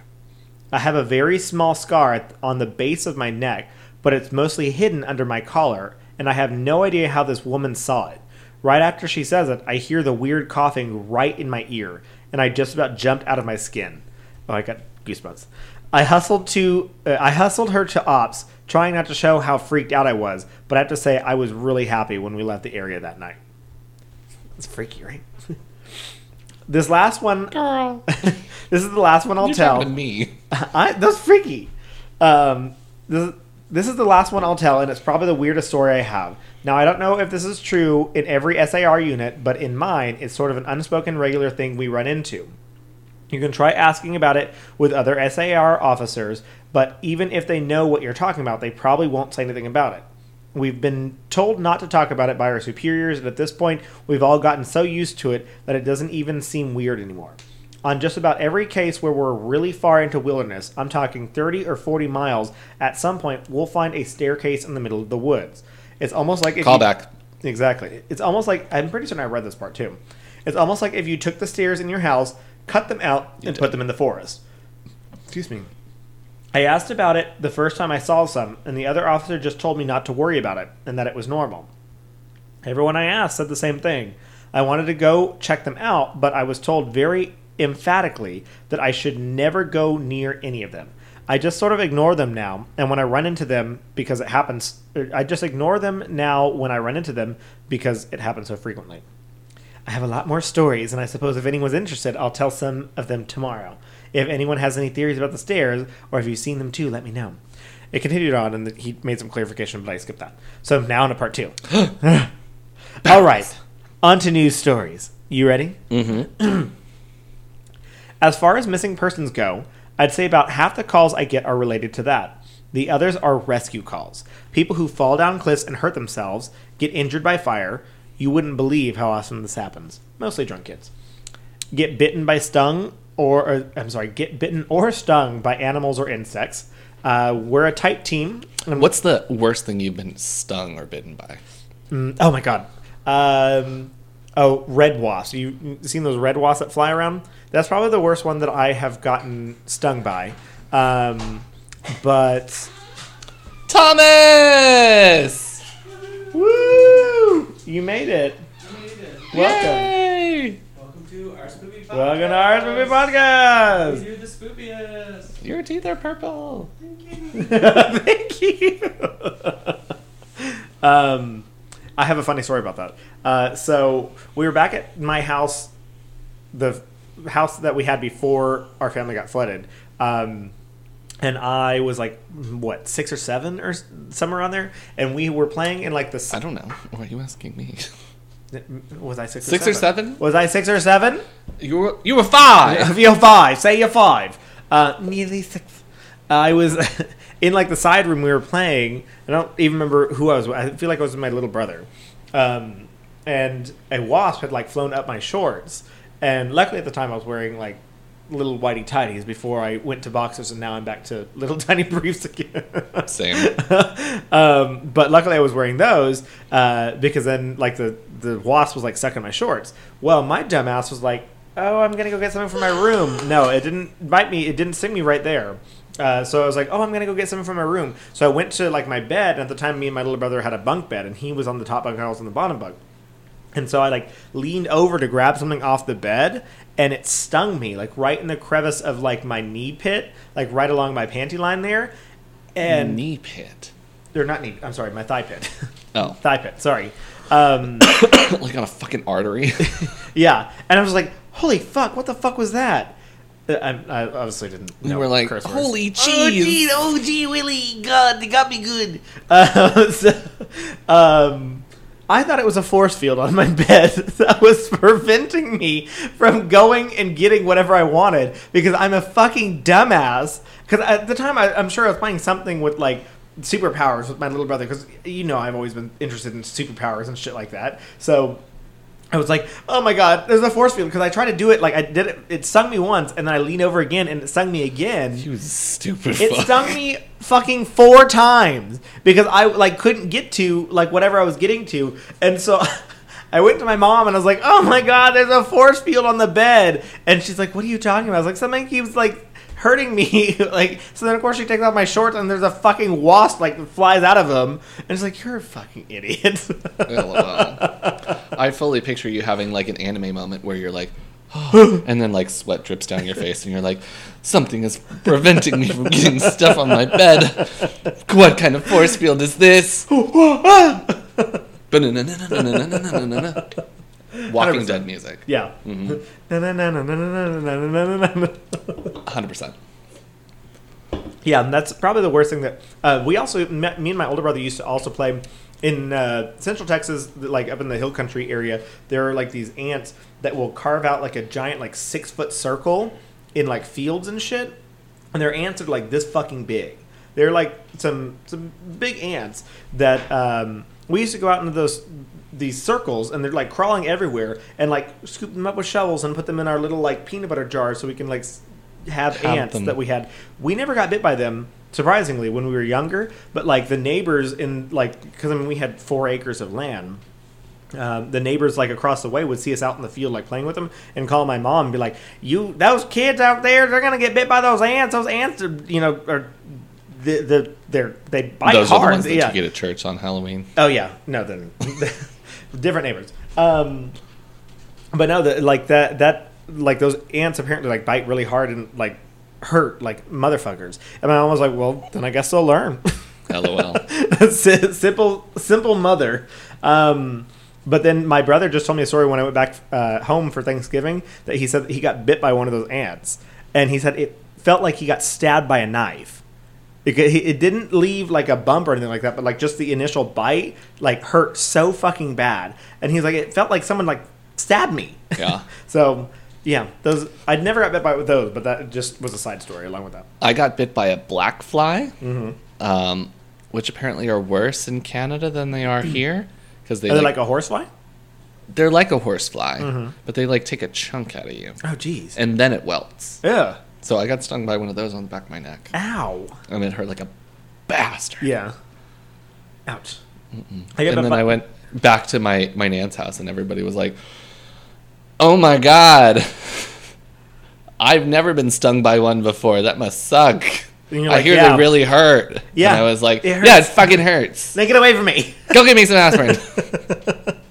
[SPEAKER 2] I have a very small scar on the base of my neck, but it's mostly hidden under my collar, and I have no idea how this woman saw it. Right after she says it, I hear the weird coughing right in my ear, and I just about jumped out of my skin. Oh, I got goosebumps. I hustled to uh, I hustled her to ops, trying not to show how freaked out I was, but I have to say I was really happy when we left the area that night. It's freaky, right? (laughs) this last one,
[SPEAKER 1] Girl. (laughs)
[SPEAKER 2] this is the last one I'll
[SPEAKER 1] You're
[SPEAKER 2] tell.
[SPEAKER 1] me. (laughs)
[SPEAKER 2] I, that's freaky. Um, this, this is the last one I'll tell, and it's probably the weirdest story I have. Now, I don't know if this is true in every SAR unit, but in mine, it's sort of an unspoken regular thing we run into. You can try asking about it with other SAR officers, but even if they know what you're talking about, they probably won't say anything about it. We've been told not to talk about it by our superiors, and at this point, we've all gotten so used to it that it doesn't even seem weird anymore. On just about every case where we're really far into wilderness, I'm talking 30 or 40 miles, at some point, we'll find a staircase in the middle of the woods. It's almost like if
[SPEAKER 1] Call
[SPEAKER 2] you-
[SPEAKER 1] back.
[SPEAKER 2] Exactly. It's almost like I'm pretty certain I read this part too. It's almost like if you took the stairs in your house, cut them out, and
[SPEAKER 1] did.
[SPEAKER 2] put them in the forest. Excuse me. I asked about it the first time I saw some, and the other officer just told me not to worry about it and that it was normal. Everyone I asked said the same thing. I wanted to go check them out, but I was told very emphatically that I should never go near any of them. I just sort of ignore them now, and when I run into them, because it happens, er, I just ignore them now when I run into them because it happens so frequently. I have a lot more stories, and I suppose if anyone's interested, I'll tell some of them tomorrow. If anyone has any theories about the stairs, or if you've seen them too, let me know. It continued on, and he made some clarification, but I skipped that. So now on to part two. (gasps) All right, on to news stories. You ready?
[SPEAKER 1] Mm-hmm.
[SPEAKER 2] As far as missing persons go, I'd say about half the calls I get are related to that. The others are rescue calls. People who fall down cliffs and hurt themselves, get injured by fire. You wouldn't believe how often this happens. Mostly drunk kids. Get bitten by stung or, or I'm sorry, get bitten or stung by animals or insects. Uh, we're a tight team. and
[SPEAKER 1] What's the worst thing you've been stung or bitten by?
[SPEAKER 2] Mm, oh my god. Um, oh, red wasps. You you seen those red wasps that fly around? That's probably the worst one that I have gotten stung by. Um, but
[SPEAKER 1] Thomas!
[SPEAKER 2] woo! You made it. Welcome.
[SPEAKER 1] Yay!
[SPEAKER 3] Welcome to our spoopy podcast.
[SPEAKER 2] Welcome to our movie Podcast.
[SPEAKER 3] You're the spoopiest.
[SPEAKER 1] Your teeth are purple.
[SPEAKER 2] Thank you. (laughs) Thank you. um, I have a funny story about that. Uh, so we were back at my house, the house that we had before our family got flooded. Um, and I was like, what, six or seven or somewhere on there, and we were playing in like the.
[SPEAKER 1] I don't know. Why are you asking me? (laughs)
[SPEAKER 2] Was I six?
[SPEAKER 1] Six
[SPEAKER 2] or
[SPEAKER 1] or
[SPEAKER 2] seven?
[SPEAKER 1] seven?
[SPEAKER 2] Was I six or seven?
[SPEAKER 1] You were you were five. (laughs)
[SPEAKER 2] you're five. Say you're five. Uh, nearly six. I was (laughs) in like the side room we were playing. I don't even remember who I was. with. I feel like I was with my little brother. Um, and a wasp had like flown up my shorts. And luckily at the time I was wearing like little whitey tidies before I went to boxers, and now I'm back to little (laughs) tiny briefs again.
[SPEAKER 1] Same. (laughs)
[SPEAKER 2] um, but luckily I was wearing those uh, because then like the the wasp was like stuck in my shorts. Well, my dumbass was like, "Oh, I'm gonna go get something from my room." No, it didn't bite me. It didn't sting me right there. Uh, so I was like, "Oh, I'm gonna go get something from my room." So I went to like my bed. And at the time, me and my little brother had a bunk bed, and he was on the top bunk, and I was on the bottom bunk. And so I like leaned over to grab something off the bed, and it stung me like right in the crevice of like my knee pit, like right along my panty line there. And
[SPEAKER 1] knee pit.
[SPEAKER 2] they're not knee. I'm sorry, my thigh pit. (laughs)
[SPEAKER 1] Oh,
[SPEAKER 2] thigh pit. Sorry. Um, (coughs)
[SPEAKER 1] like on a fucking artery. (laughs)
[SPEAKER 2] yeah, and I was like, "Holy fuck! What the fuck was that?" Uh, I, I obviously didn't.
[SPEAKER 1] We
[SPEAKER 2] know
[SPEAKER 1] were like,
[SPEAKER 2] curse words.
[SPEAKER 1] holy
[SPEAKER 2] Oh gee, oh gee, Willie, God, they got me good. (laughs) Uh, so, um, I thought it was a force field on my (laughs) bed that was preventing me from going and getting whatever I wanted because I'm a fucking dumbass. Because at the time, I, I'm sure I was playing something with like superpowers with my little brother because you know I've always been interested in superpowers and shit like that. So I was like, "Oh my god, there's a force field!" Because I tried to do it, like I did it. It stung me once, and then I leaned over again, and it stung me again.
[SPEAKER 1] You stupid.
[SPEAKER 2] It
[SPEAKER 1] fuck.
[SPEAKER 2] stung me fucking four times because I like couldn't get to like whatever I was getting to, and so (laughs) I went to my mom and I was like, "Oh my god, there's a force field on the bed," and she's like, "What are you talking about?" I was like, "Something keeps like." Hurting me (laughs) like so then of course she takes off my shorts and there's a fucking wasp like flies out of them and it's like you're a fucking idiot (laughs) oh,
[SPEAKER 1] LOL. I fully picture you having like an anime moment where you're like, (gasps) and then like sweat drips down your face, and you're like, something is preventing me from getting stuff on my bed. What kind of force field is this? (laughs) (laughs) Walking
[SPEAKER 2] 100%.
[SPEAKER 1] Dead music.
[SPEAKER 2] Yeah.
[SPEAKER 1] Mm-hmm. (laughs)
[SPEAKER 2] Hundred
[SPEAKER 1] percent.
[SPEAKER 2] Yeah, and that's probably the worst thing that uh, we also me, and my older brother used to also play in uh, Central Texas, like up in the hill country area. There are like these ants that will carve out like a giant like six foot circle in like fields and shit, and their ants are like this fucking big. They're like some some big ants that um, we used to go out into those these circles and they're like crawling everywhere and like scoop them up with shovels and put them in our little like peanut butter jars so we can like have,
[SPEAKER 1] Have
[SPEAKER 2] ants
[SPEAKER 1] them.
[SPEAKER 2] that we had. We never got bit by them surprisingly when we were younger, but like the neighbors in like because I mean we had four acres of land. Um, the neighbors like across the way would see us out in the field like playing with them and call my mom and be like, "You those kids out there, they're gonna get bit by those ants. Those ants are you know are the the they're they bite
[SPEAKER 1] Those
[SPEAKER 2] hard.
[SPEAKER 1] are the ones that
[SPEAKER 2] yeah.
[SPEAKER 1] you get at church on Halloween.
[SPEAKER 2] Oh yeah, no, then (laughs) (laughs) different neighbors. Um, but no, the, like that that like those ants apparently like bite really hard and like hurt like motherfuckers. And my mom was like, "Well, then I guess they'll learn." (laughs)
[SPEAKER 1] LOL.
[SPEAKER 2] Simple, simple mother. Um, but then my brother just told me a story when I went back uh, home for Thanksgiving that he said he got bit by one of those ants, and he said it felt like he got stabbed by a knife. It, it didn't leave like a bump or anything like that, but like just the initial bite like hurt so fucking bad, and he's like, it felt like someone like stabbed me.
[SPEAKER 1] Yeah. (laughs)
[SPEAKER 2] so yeah, those I'd never got bit by with those, but that just was a side story along with that.
[SPEAKER 1] I got bit by a black fly,
[SPEAKER 2] Mm-hmm.
[SPEAKER 1] um, which apparently are worse in Canada than they are here because they
[SPEAKER 2] Are they
[SPEAKER 1] like,
[SPEAKER 2] like a horsefly?
[SPEAKER 1] they're like a horsefly,
[SPEAKER 2] Mhm.
[SPEAKER 1] but they like take a chunk out of you
[SPEAKER 2] Oh jeez.
[SPEAKER 1] and then it welts.
[SPEAKER 2] Yeah.
[SPEAKER 1] So I got stung by one of those on the back of my neck,
[SPEAKER 2] Ow.
[SPEAKER 1] and it hurt like a bastard.
[SPEAKER 2] Yeah. Ouch. I
[SPEAKER 1] and then I went back to my my nan's house, and everybody was like, "Oh my god." I've never been stung by one before. That must suck.
[SPEAKER 2] And
[SPEAKER 1] I
[SPEAKER 2] like,
[SPEAKER 1] hear
[SPEAKER 2] "Yeah."
[SPEAKER 1] they really hurt.
[SPEAKER 2] Yeah,
[SPEAKER 1] And I was like,
[SPEAKER 2] it
[SPEAKER 1] yeah, it fucking hurts.
[SPEAKER 2] Now get away from me.
[SPEAKER 1] Go get me some aspirin. (laughs)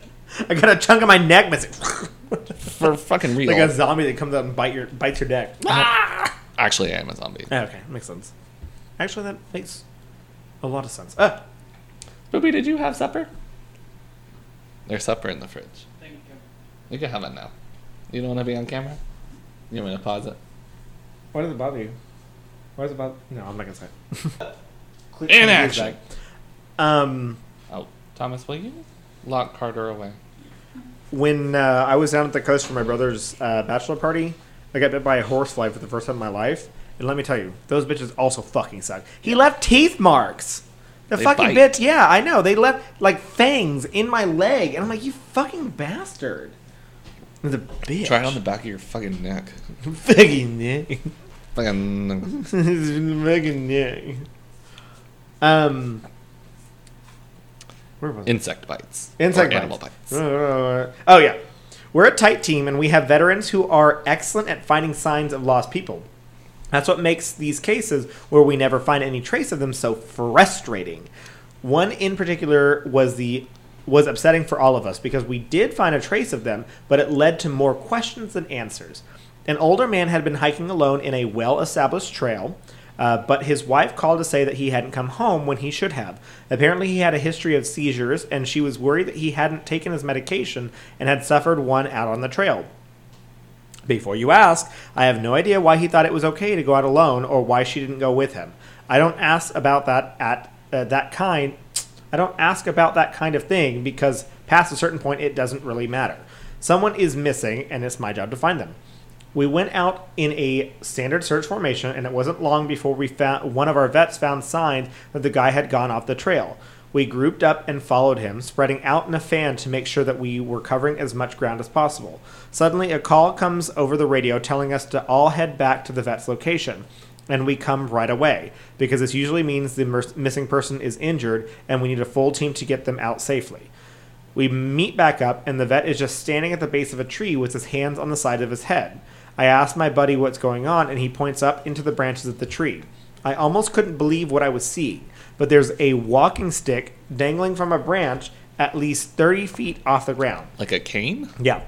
[SPEAKER 2] I got a chunk of my neck missing. (laughs)
[SPEAKER 1] For fucking real.
[SPEAKER 2] like a zombie that comes out and bite your bites your neck. Ah!
[SPEAKER 1] Actually, I am a zombie.
[SPEAKER 2] Okay, makes sense. Actually, that makes a lot of sense. Ah,
[SPEAKER 1] Booby, did you have supper? There's supper in the fridge.
[SPEAKER 3] Thank you.
[SPEAKER 1] You can have it now. You don't want to be on camera? You want me to pause it?
[SPEAKER 2] why does it bother you? Why does it bother? No, I'm not gonna say. it. (laughs)
[SPEAKER 1] In action.
[SPEAKER 2] Um,
[SPEAKER 1] Oh, Thomas, will you lock Carter away?
[SPEAKER 2] When uh, I was down at the coast for my brother's uh, bachelor party, I got bit by a horsefly for the first time in my life. And let me tell you, those bitches also fucking suck. He left teeth marks. The
[SPEAKER 1] They
[SPEAKER 2] fucking
[SPEAKER 1] bite.
[SPEAKER 2] bits, yeah, I know. They left like fangs in my leg, and I'm like, you fucking bastard. The bitch.
[SPEAKER 1] Try it on the back of your fucking neck. (laughs)
[SPEAKER 2] fucking neck.
[SPEAKER 1] Fucking. (laughs)
[SPEAKER 2] fucking neck. Um, where was I?
[SPEAKER 1] Insect bites.
[SPEAKER 2] Insect
[SPEAKER 1] Or animal
[SPEAKER 2] bites.
[SPEAKER 1] bites.
[SPEAKER 2] Oh yeah, we're a tight team, and we have veterans who are excellent at finding signs of lost people. That's what makes these cases where we never find any trace of them so frustrating. One in particular was the was upsetting for all of us because we did find a trace of them, but it led to more questions than answers. An older man had been hiking alone in a well-established trail. Uh, but his wife called to say that he hadn't come home when he should have. Apparently, he had a history of seizures, and she was worried that he hadn't taken his medication and had suffered one out on the trail. Before you ask, I have no idea why he thought it was okay to go out alone or why she didn't go with him. I don't ask about that at uh, that kind. I don't ask about that kind of thing because past a certain point it doesn't really matter. Someone is missing and it's my job to find them. We went out in a standard search formation, and it wasn't long before we found one of our vets found signs that the guy had gone off the trail. We grouped up and followed him, spreading out in a fan to make sure that we were covering as much ground as possible. Suddenly, a call comes over the radio telling us to all head back to the vet's location, and we come right away because this usually means the mer- missing person is injured and we need a full team to get them out safely. We meet back up, and the vet is just standing at the base of a tree with his hands on the side of his head. I ask my buddy what's going on, and he points up into the branches of the tree. I almost couldn't believe what I was seeing, but there's a walking stick dangling from a branch at least 30 feet off the ground.
[SPEAKER 1] Like a cane?
[SPEAKER 2] Yeah.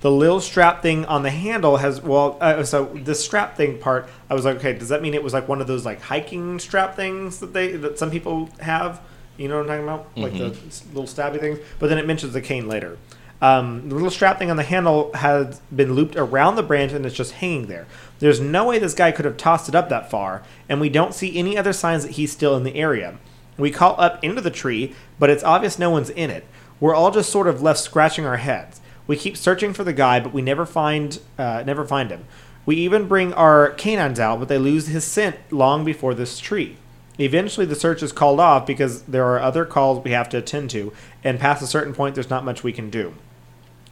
[SPEAKER 2] The little strap thing on the handle has well, uh, so the strap thing part, I was like, okay, does that mean it was like one of those like hiking strap things that they that some people have? You know what I'm talking about, like the little stabby things. But then it mentions the cane later. Um, the little strap thing on the handle has been looped around the branch and it's just hanging there. There's no way this guy could have tossed it up that far, and we don't see any other signs that he's still in the area. We call up into the tree, but it's obvious no one's in it. We're all just sort of left scratching our heads. We keep searching for the guy, but we never find uh, never find him. We even bring our canines out, but they lose his scent long before this tree. Eventually, the search is called off because there are other calls we have to attend to, and past a certain point, there's not much we can do.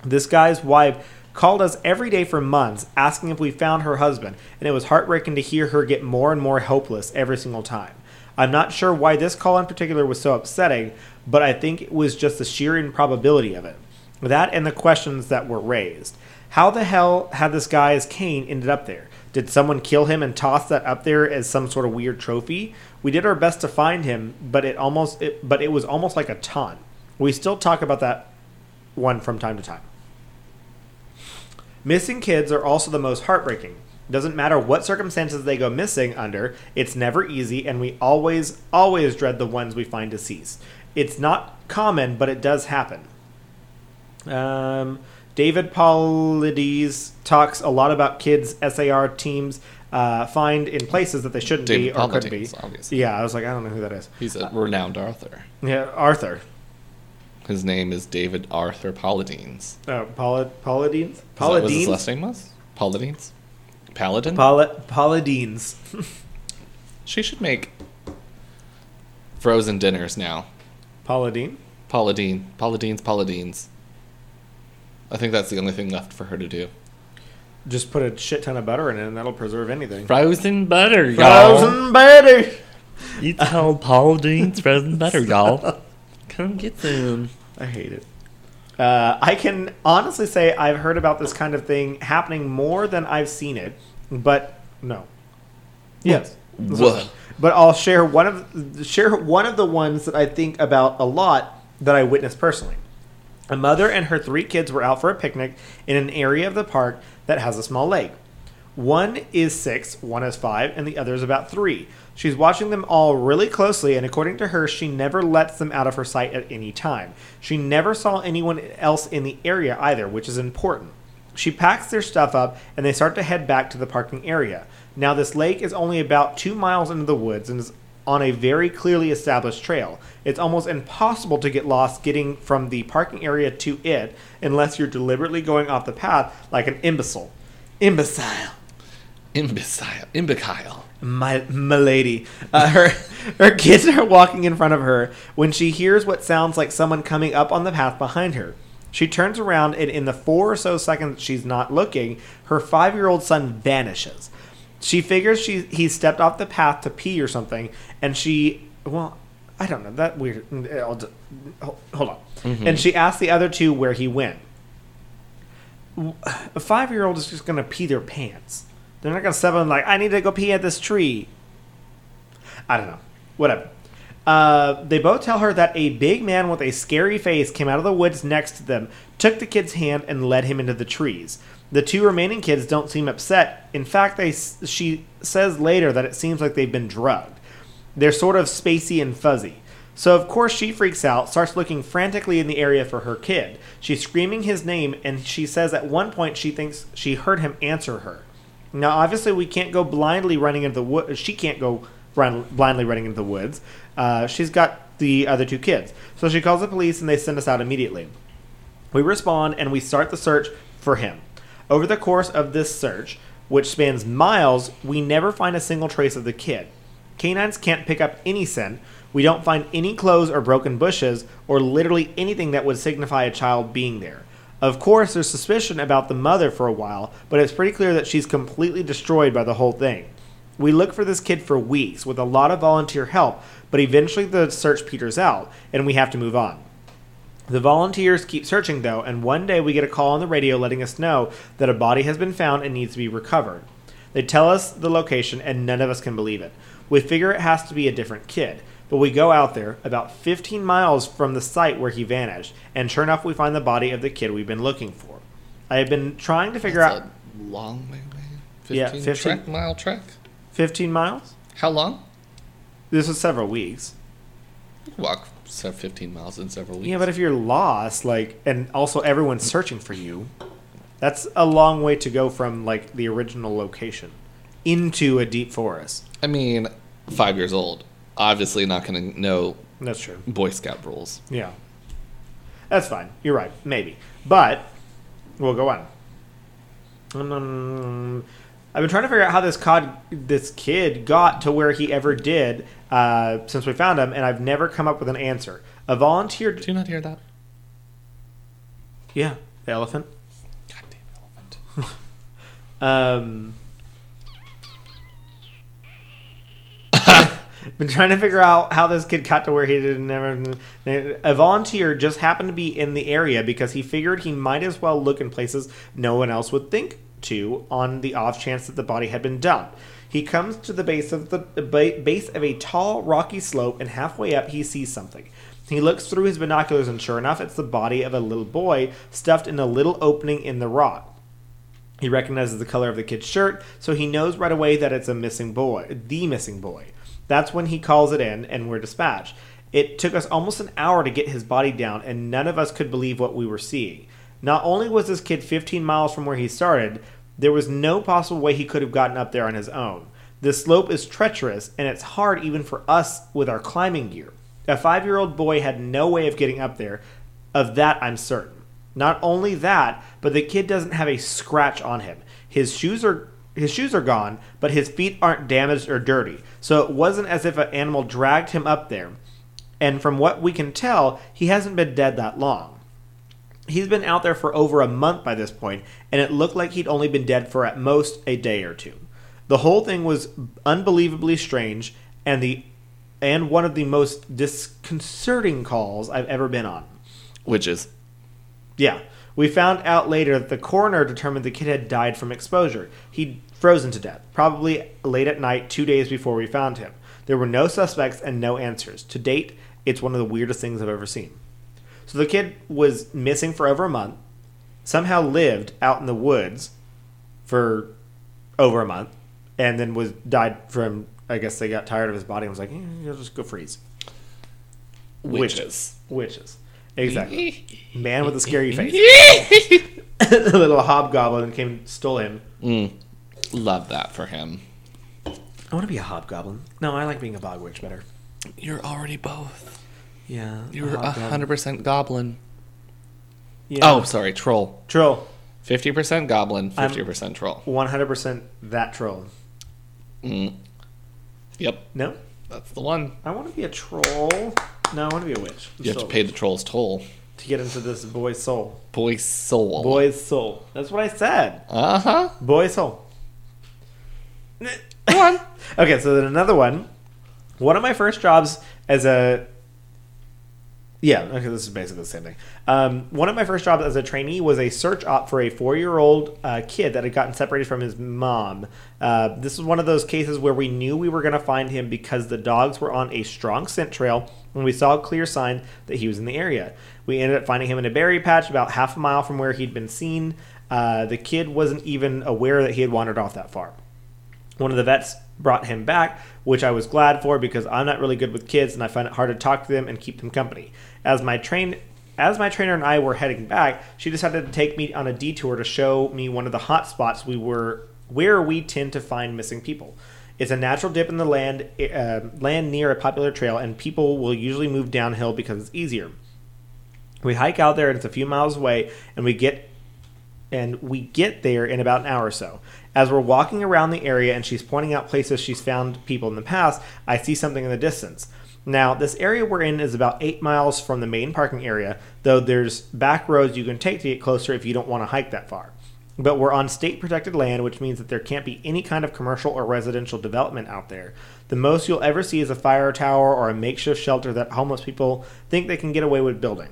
[SPEAKER 2] This guy's wife called us every day for months asking if we found her husband, and it was heartbreaking to hear her get more and more hopeless every single time. I'm not sure why this call in particular was so upsetting, but I think it was just the sheer improbability of it. That and the questions that were raised. How the hell had this guy's cane ended up there? Did someone kill him and toss that up there as some sort of weird trophy? We did our best to find him, but it almost it, but it was almost like a taunt. We still talk about that one from time to time. Missing kids are also the most heartbreaking. Doesn't matter what circumstances they go missing under, it's never easy, and we always, always dread the ones we find deceased. It's not common, but it does happen. Um, David Paulides talks a lot about kids SAR teams uh, find in places that they shouldn't
[SPEAKER 1] David
[SPEAKER 2] be or could be.
[SPEAKER 1] Obviously.
[SPEAKER 2] Yeah, I was like, I don't know who that is.
[SPEAKER 1] He's a renowned author.
[SPEAKER 2] Yeah, Arthur.
[SPEAKER 1] His name is David Arthur Paladines.
[SPEAKER 2] Oh, uh, Paula, Paladines?
[SPEAKER 1] Is that what his last name was? Paladines? Paladin?
[SPEAKER 2] Paula, Paladines. (laughs)
[SPEAKER 1] she should make frozen dinners now.
[SPEAKER 2] Paladine?
[SPEAKER 1] Paladine. Paladines, Paladines. I think that's the only thing left for her to do.
[SPEAKER 2] Just put a shit ton of butter in it and that'll preserve anything.
[SPEAKER 1] Frozen butter, y'all.
[SPEAKER 2] Frozen butter!
[SPEAKER 1] It's called Pauline's frozen butter, y'all. Come get some.
[SPEAKER 2] I hate it. Uh, I can honestly say I've heard about this kind of thing happening more than I've seen it, but no. Yes. What I
[SPEAKER 1] Whoa.
[SPEAKER 2] said. But I'll share one of share one of the ones that I think about a lot that I witnessed personally. A mother and her three kids were out for a picnic in an area of the park that has a small lake. One is six, one is five, and the other is about three. She's watching them all really closely, and according to her, she never lets them out of her sight at any time. She never saw anyone else in the area either, which is important. She packs their stuff up, and they start to head back to the parking area. Now, this lake is only about two miles into the woods and is on a very clearly established trail. It's almost impossible to get lost getting from the parking area to it unless you're deliberately going off the path like an imbecile. Imbecile.
[SPEAKER 1] Imbecile. Imbecile.
[SPEAKER 2] My, my lady. Uh, her, her kids are walking in front of her when she hears what sounds like someone coming up on the path behind her. She turns around, and in the four or so seconds she's not looking, her five year old son vanishes. She figures she he stepped off the path to pee or something, and she, well, I don't know, that weird. Mm, eh, I'll d- ho- Hold on. Mm-hmm. And she asks the other two where he went. A five year old is just going to pee their pants. They're not to step on like, I need to go pee at this tree. I don't know. Whatever. Uh, they both tell her that a big man with a scary face came out of the woods next to them, took the kid's hand, and led him into the trees. The two remaining kids don't seem upset. In fact, they she says later that it seems like they've been drugged. They're sort of spacey and fuzzy. So of course she freaks out, starts looking frantically in the area for her kid. She's screaming his name, and she says at one point she thinks she heard him answer her. Now, obviously, we can't go blindly running into the woods. She can't go run, blindly running into the woods. Uh, she's got the other two kids. So she calls the police and they send us out immediately. We respond and we start the search for him. Over the course of this search, which spans miles, we never find a single trace of the kid. Canines can't pick up any scent. We don't find any clothes or broken bushes or literally anything that would signify a child being there. Of course, there's suspicion about the mother for a while, but it's pretty clear that she's completely destroyed by the whole thing. We look for this kid for weeks with a lot of volunteer help, but eventually the search peters out and we have to move on. The volunteers keep searching though, and one day we get a call on the radio letting us know that a body has been found and needs to be recovered. They tell us the location, and none of us can believe it. We figure it has to be a different kid, but we go out there, about 15 miles from the site where he vanished, and sure enough, we find the body of the kid we've been looking for. I have been trying to figure
[SPEAKER 1] That's
[SPEAKER 2] out
[SPEAKER 1] a long way away. 15,
[SPEAKER 2] Yeah, 15.
[SPEAKER 1] Trek, mile trek.
[SPEAKER 2] 15 miles.
[SPEAKER 1] How long?
[SPEAKER 2] This was several weeks.
[SPEAKER 1] You can Walk 15 miles in several weeks.
[SPEAKER 2] Yeah, but if you're lost, like, and also everyone's searching for you, that's a long way to go from like the original location into a deep forest.
[SPEAKER 1] I mean, five years old. Obviously not going to know
[SPEAKER 2] That's true.
[SPEAKER 1] Boy Scout rules.
[SPEAKER 2] Yeah. That's fine. You're right. Maybe. But we'll go on. Um, I've been trying to figure out how this cod, this kid got to where he ever did uh, since we found him, and I've never come up with an answer. A volunteer.
[SPEAKER 1] Do you not hear that?
[SPEAKER 2] Yeah, the elephant.
[SPEAKER 1] Goddamn elephant. (laughs)
[SPEAKER 2] Um, been trying to figure out how this kid got to where he didn't never. A volunteer just happened to be in the area because he figured he might as well look in places no one else would think to on the off chance that the body had been dumped. He comes to the base of the base of a tall, rocky slope, and halfway up he sees something. He looks through his binoculars, and sure enough, it's the body of a little boy stuffed in a little opening in the rock. He recognizes the color of the kid's shirt, so he knows right away that it's a missing boy, the missing boy. That's when he calls it in, and we're dispatched. It took us almost an hour to get his body down, and none of us could believe what we were seeing. Not only was this kid 15 miles from where he started, there was no possible way he could have gotten up there on his own. The slope is treacherous, and it's hard even for us with our climbing gear. A five year old boy had no way of getting up there. Of that, I'm certain. Not only that, but the kid doesn't have a scratch on him. His shoes are his shoes are gone, but his feet aren't damaged or dirty. So it wasn't as if an animal dragged him up there. And from what we can tell, he hasn't been dead that long. He's been out there for over a month by this point, and it looked like he'd only been dead for at most a day or two. The whole thing was unbelievably strange, and the and one of the most disconcerting calls I've ever been on.
[SPEAKER 1] Which is
[SPEAKER 2] Yeah. We found out later that the coroner determined the kid had died from exposure. He'd frozen to death, probably late at night, two days before we found him. There were no suspects and no answers. To date, it's one of the weirdest things I've ever seen. So the kid was missing for over a month, somehow lived out in the woods for over a month, and then was died from. I guess they got tired of his body and was like, eh, "You'll just go freeze."
[SPEAKER 1] witches.
[SPEAKER 2] Witches, exactly. Man with a scary face. (laughs) (laughs) the little hobgoblin came and stole him.
[SPEAKER 1] Mm, love that for him.
[SPEAKER 2] I want to be a hobgoblin. No, I like being a bog witch better.
[SPEAKER 1] You're already both.
[SPEAKER 2] Yeah,
[SPEAKER 1] You're a hundred percent goblin.
[SPEAKER 2] Yeah.
[SPEAKER 1] Oh, sorry, troll.
[SPEAKER 2] troll.
[SPEAKER 1] Fifty percent goblin,
[SPEAKER 2] I'm-
[SPEAKER 1] fifty percent troll.
[SPEAKER 2] One hundred percent that troll.
[SPEAKER 1] Mm. Yep,
[SPEAKER 2] No,
[SPEAKER 1] that's the one.
[SPEAKER 2] I want to be a troll. No, I want to be a witch.
[SPEAKER 1] You have to pay the troll's toll.
[SPEAKER 2] to get into this boy's soul.
[SPEAKER 1] Boy soul.
[SPEAKER 2] Boy's soul. That's what I said.
[SPEAKER 1] Uh huh.
[SPEAKER 2] Boy's soul. (laughs)
[SPEAKER 1] Go on.
[SPEAKER 2] Okay, so then another one. One of my first jobs as a yeah, okay, this is basically the same thing. Um, one of my first jobs as a trainee was a search op for a four-year-old uh, kid that had gotten separated from his mom. Uh, this was one of those cases where we knew we were going to find him because the dogs were on a strong scent trail, and we saw a clear sign that he was in the area. We ended up finding him in a berry patch about half a mile from where he'd been seen. Uh, the kid wasn't even aware that he had wandered off that far. One of the vets brought him back, which I was glad for because I'm not really good with kids and I find it hard to talk to them and keep them company. As my train as my trainer and I were heading back, she decided to take me on a detour to show me one of the hot spots we were where we tend to find missing people. It's a natural dip in the land uh, land near a popular trail and people will usually move downhill because it's easier. We hike out there and it's a few miles away and we get and we get there in about an hour or so. As we're walking around the area and she's pointing out places she's found people in the past, I see something in the distance. Now, this area we're in is about eight miles from the main parking area, though there's back roads you can take to get closer if you don't want to hike that far. But we're on state protected land, which means that there can't be any kind of commercial or residential development out there. The most you'll ever see is a fire tower or a makeshift shelter that homeless people think they can get away with building.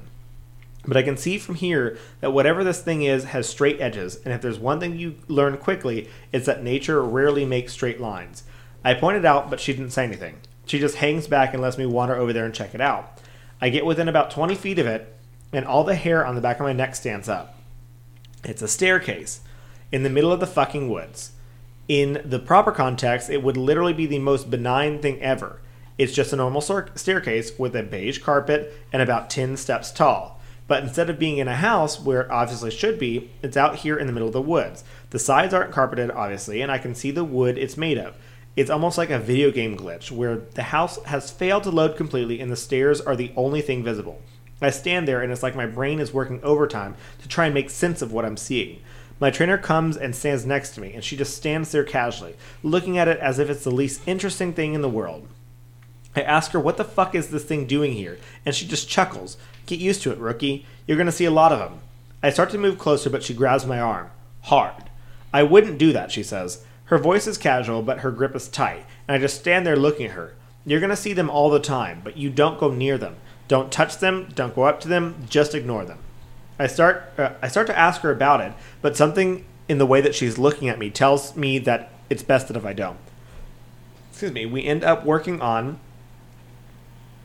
[SPEAKER 2] But I can see from here that whatever this thing is has straight edges, and if there's one thing you learn quickly, it's that nature rarely makes straight lines. I pointed out, but she didn't say anything. She just hangs back and lets me wander over there and check it out. I get within about 20 feet of it, and all the hair on the back of my neck stands up. It's a staircase in the middle of the fucking woods. In the proper context, it would literally be the most benign thing ever. It's just a normal staircase with a beige carpet and about 10 steps tall. But instead of being in a house where it obviously should be, it's out here in the middle of the woods. The sides aren't carpeted, obviously, and I can see the wood it's made of. It's almost like a video game glitch where the house has failed to load completely and the stairs are the only thing visible. I stand there and it's like my brain is working overtime to try and make sense of what I'm seeing. My trainer comes and stands next to me, and she just stands there casually, looking at it as if it's the least interesting thing in the world. I ask her, What the fuck is this thing doing here? And she just chuckles. Get used to it, rookie. You're going to see a lot of them. I start to move closer, but she grabs my arm. Hard. I wouldn't do that, she says. Her voice is casual, but her grip is tight, and I just stand there looking at her. You're going to see them all the time, but you don't go near them. Don't touch them, don't go up to them, just ignore them. I start uh, I start to ask her about it, but something in the way that she's looking at me tells me that it's best that if I don't. Excuse me. We end up working on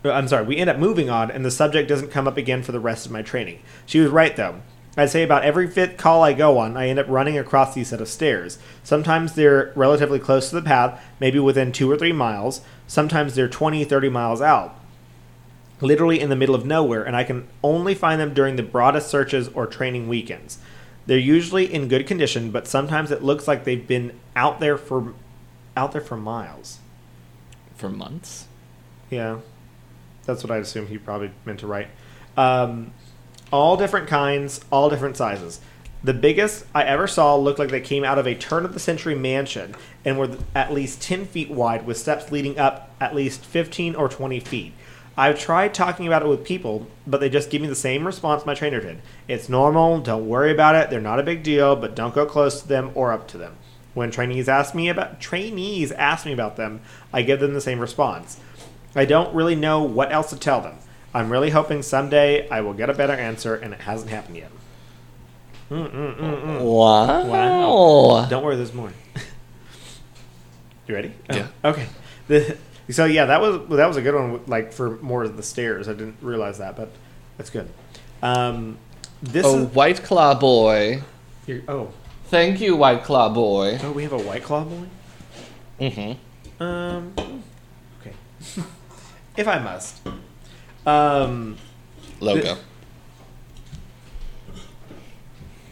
[SPEAKER 2] Uh, I'm sorry, we end up moving on, and the subject doesn't come up again for the rest of my training. She was right, though. I'd say about every fifth call I go on, I end up running across these set of stairs. Sometimes they're relatively close to the path, maybe within two or three miles. Sometimes they're 20, 30 miles out. Literally in the middle of nowhere, and I can only find them during the broadest searches or training weekends. They're usually in good condition, but sometimes it looks like they've been out there for out there for miles.
[SPEAKER 1] For months?
[SPEAKER 2] Yeah, that's what I assume he probably meant to write. Um, all different kinds, all different sizes. The biggest I ever saw looked like they came out of a turn of the century mansion and were at least 10 feet wide with steps leading up at least 15 or 20 feet. I've tried talking about it with people, but they just give me the same response my trainer did. It's normal, don't worry about it, they're not a big deal, but don't go close to them or up to them. When trainees ask me about trainees ask me about them, I give them the same response. I don't really know what else to tell them. I'm really hoping someday I will get a better answer, and it hasn't happened yet. Mm-mm-mm-mm.
[SPEAKER 1] Wow.
[SPEAKER 2] Wow. Don't worry, there's more. (laughs) you ready? Oh,
[SPEAKER 1] Yeah.
[SPEAKER 2] Okay. The, so yeah, that was that was a good one. Like for more of the stairs, I didn't realize that, but that's good. Um, this
[SPEAKER 1] Oh,
[SPEAKER 2] is
[SPEAKER 1] White Claw Boy.
[SPEAKER 2] here- oh
[SPEAKER 1] Thank you, White Claw Boy.
[SPEAKER 2] oh we have a white claw boy.
[SPEAKER 1] Mm-hmm.
[SPEAKER 2] Um, okay. (laughs) if I must. Um,
[SPEAKER 1] Logo.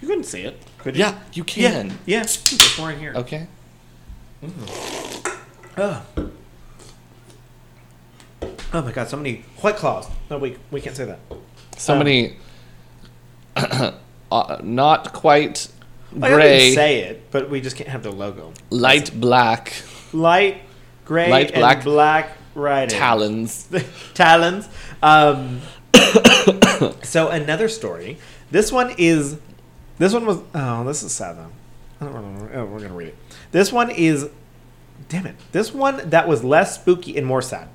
[SPEAKER 2] you couldn't see it, could you?
[SPEAKER 1] Yeah, you can.
[SPEAKER 2] Yeah. Yeah. There's more in here.
[SPEAKER 1] Okay.
[SPEAKER 2] Oh. Oh my god, so many white claws. No, we we can't say that.
[SPEAKER 1] Somebody (coughs) uh, not quite
[SPEAKER 2] Like, I
[SPEAKER 1] gray,
[SPEAKER 2] say it, but we just can't have the logo.
[SPEAKER 1] light black
[SPEAKER 2] Light gray
[SPEAKER 1] Light black
[SPEAKER 2] and black writing.
[SPEAKER 1] talons. (laughs)
[SPEAKER 2] talons. Um, (coughs) so another story. This one is. This one was. Oh, this is sad though. I don't remember. Oh, we're gonna read it. This one is. Damn it. This one that was less spooky and more sad.